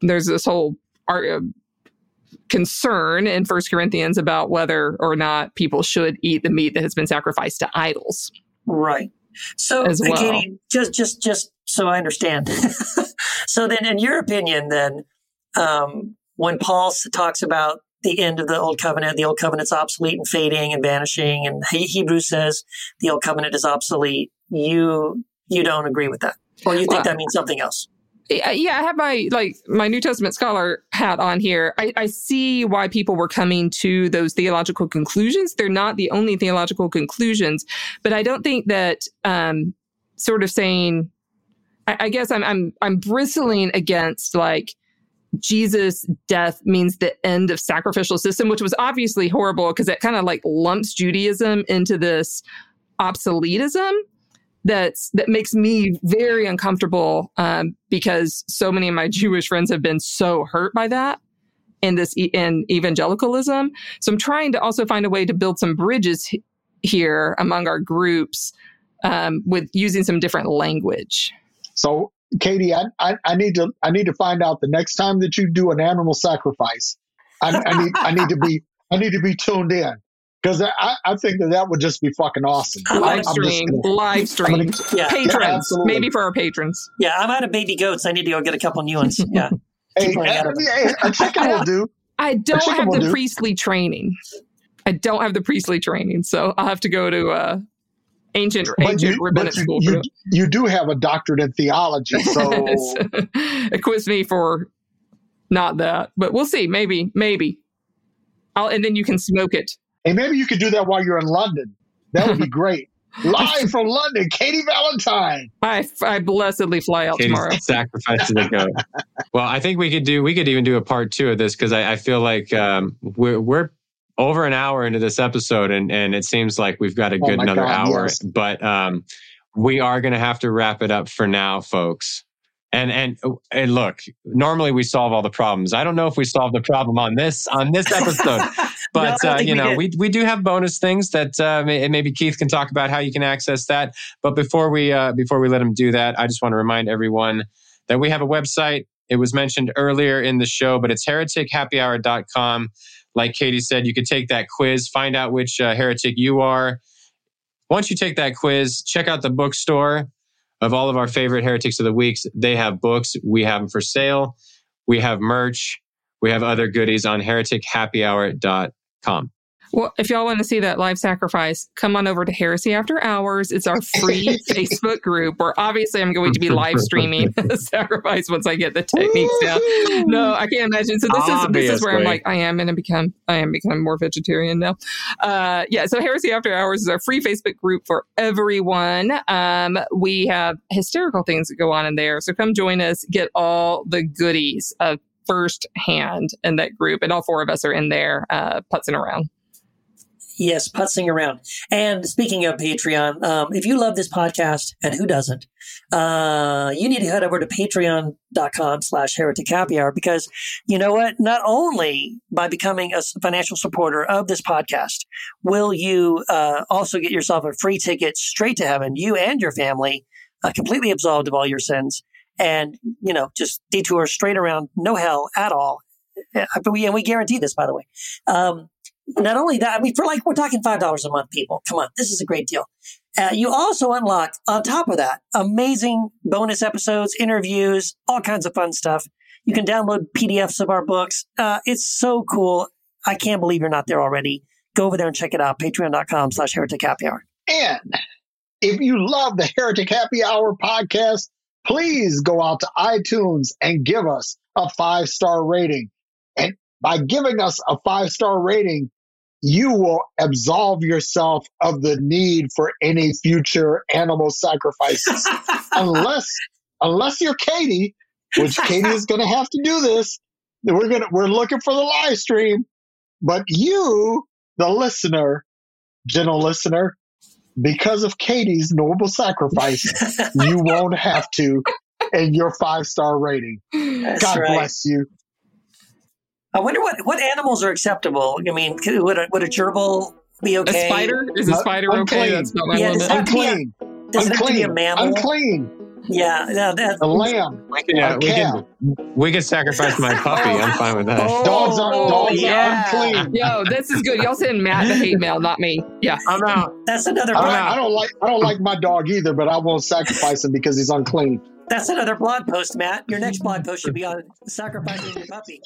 there's this whole art, uh, concern in First Corinthians about whether or not people should eat the meat that has been sacrificed to idols. Right. So, as well. Katie, just just just so I understand. so then, in your opinion, then, um, when Paul talks about the end of the old covenant, the old covenant's obsolete and fading and vanishing, and he- Hebrews says the old covenant is obsolete. You you don't agree with that, or you think Well, that means something else? Yeah, yeah, I have my like my New Testament scholar hat on here. I, I see why people were coming to those theological conclusions. They're not the only theological conclusions, but I don't think that um, sort of saying. I, I guess I'm I'm I'm bristling against like Jesus' death means the end of sacrificial system, which was obviously horrible because it kind of like lumps Judaism into this obsoletism that's that makes me very uncomfortable um, because so many of my Jewish friends have been so hurt by that in this in evangelicalism. So I'm trying to also find a way to build some bridges h- here among our groups um, with using some different language. So, Katie, I, I, I need to I need to find out the next time that you do an animal sacrifice. I, I need I need to be I need to be tuned in because I, I think that that would just be fucking awesome. Live I'm stream, gonna- live stream, gonna- Yeah, patrons, absolutely. maybe for our patrons. yeah. I'm out of baby goats. I need to go get a couple new ones. Yeah, hey, Keep running hey, a chicken will do. I don't have the do. priestly training. I don't have the priestly training, so I'll have to go to uh, ancient But ancient you, rabbinic but you, school. you, you do have a doctorate in theology, so it quizzed me for not that, but we'll see. Maybe, maybe. I'll, and then you can smoke it. Hey, maybe you could do that while you're in London. That would be great. Live from London, Katie Valentine. I, I blessedly fly out Katie's tomorrow. sacrifice to the goat. well, I think we could do we could even do a part two of this because I, I feel like um, we're we're over an hour into this episode and and it seems like we've got a Oh good my another God, hour. yes. But um, we are going to have to wrap it up for now, folks. And and and look, normally we solve all the problems. I don't know if we solved the problem on this on this episode. But don't uh, you we know, did. we we do have bonus things that uh, may, maybe Keith can talk about how you can access that. But before we uh, before we let him do that, I just want to remind everyone that we have a website. It was mentioned earlier in the show, but it's heretichappyhour.com. Like Katie said, you could take that quiz, find out which uh, heretic you are. Once you take that quiz, check out the bookstore of all of our favorite heretics of the weeks. They have books. We have them for sale. We have merch. We have other goodies on heretichappyhour.com. Well, if y'all want to see that live sacrifice, come on over to Heresy After Hours. It's our free Facebook group where obviously I'm going to be live streaming the sacrifice once I get the techniques down. No, I can't imagine. So this is this is where I'm like, I am going to become, I am becoming more vegetarian now. Uh, yeah. So Heresy After Hours is our free Facebook group for everyone. Um, we have hysterical things that go on in there. So come join us, get all the goodies of firsthand in that group, and all four of us are in there, uh, putzing around. Yes, putzing around. And speaking of Patreon, um, if you love this podcast, and who doesn't, uh, you need to head over to patreon.com slash heretic happy hour because you know what? Not only by becoming a financial supporter of this podcast, will you uh, also get yourself a free ticket straight to heaven, you and your family, uh, completely absolved of all your sins, and, you know, just detour straight around, no hell at all. Uh, and we guarantee this, by the way. Um, not only that, I mean, for like, we're talking $5 a month, people. Come on. This is a great deal. Uh, you also unlock, on top of that, amazing bonus episodes, interviews, all kinds of fun stuff. You can download PDFs of our books. Uh, it's so cool. I can't believe you're not there already. Go over there and check it out. Patreon.com slash heretic happy hour. And if you love the Heretic Happy Hour podcast, please go out to iTunes and give us a five star rating. And by giving us a five star rating, you will absolve yourself of the need for any future animal sacrifices. unless, unless you're Katie, which Katie is going to have to do this. We're going to, we're looking for the live stream, but you, the listener, gentle listener, because of Katie's noble sacrifice, you won't have to and your five star rating. That's God right. bless you. I wonder what, what animals are acceptable. I mean, would a, would a gerbil be okay? A spider? Is a Not spider okay? unclean. That's not my Yeah, limit. it's not- Unclean. Does it have to be a Unclean. mammal? Unclean. Yeah, yeah, that, A lamb. We can, yeah, A we cow. can, we can sacrifice my puppy. I'm fine with that. Dogs are, Oh, dogs yeah. are unclean. Yo, this is good. Y'all send Matt the hate mail, not me. Yeah. I'm out. that's another I don't. I don't like I don't like my dog either, but I won't sacrifice him because he's unclean. That's another blog post, Matt. Your next blog post should be on sacrificing your puppy.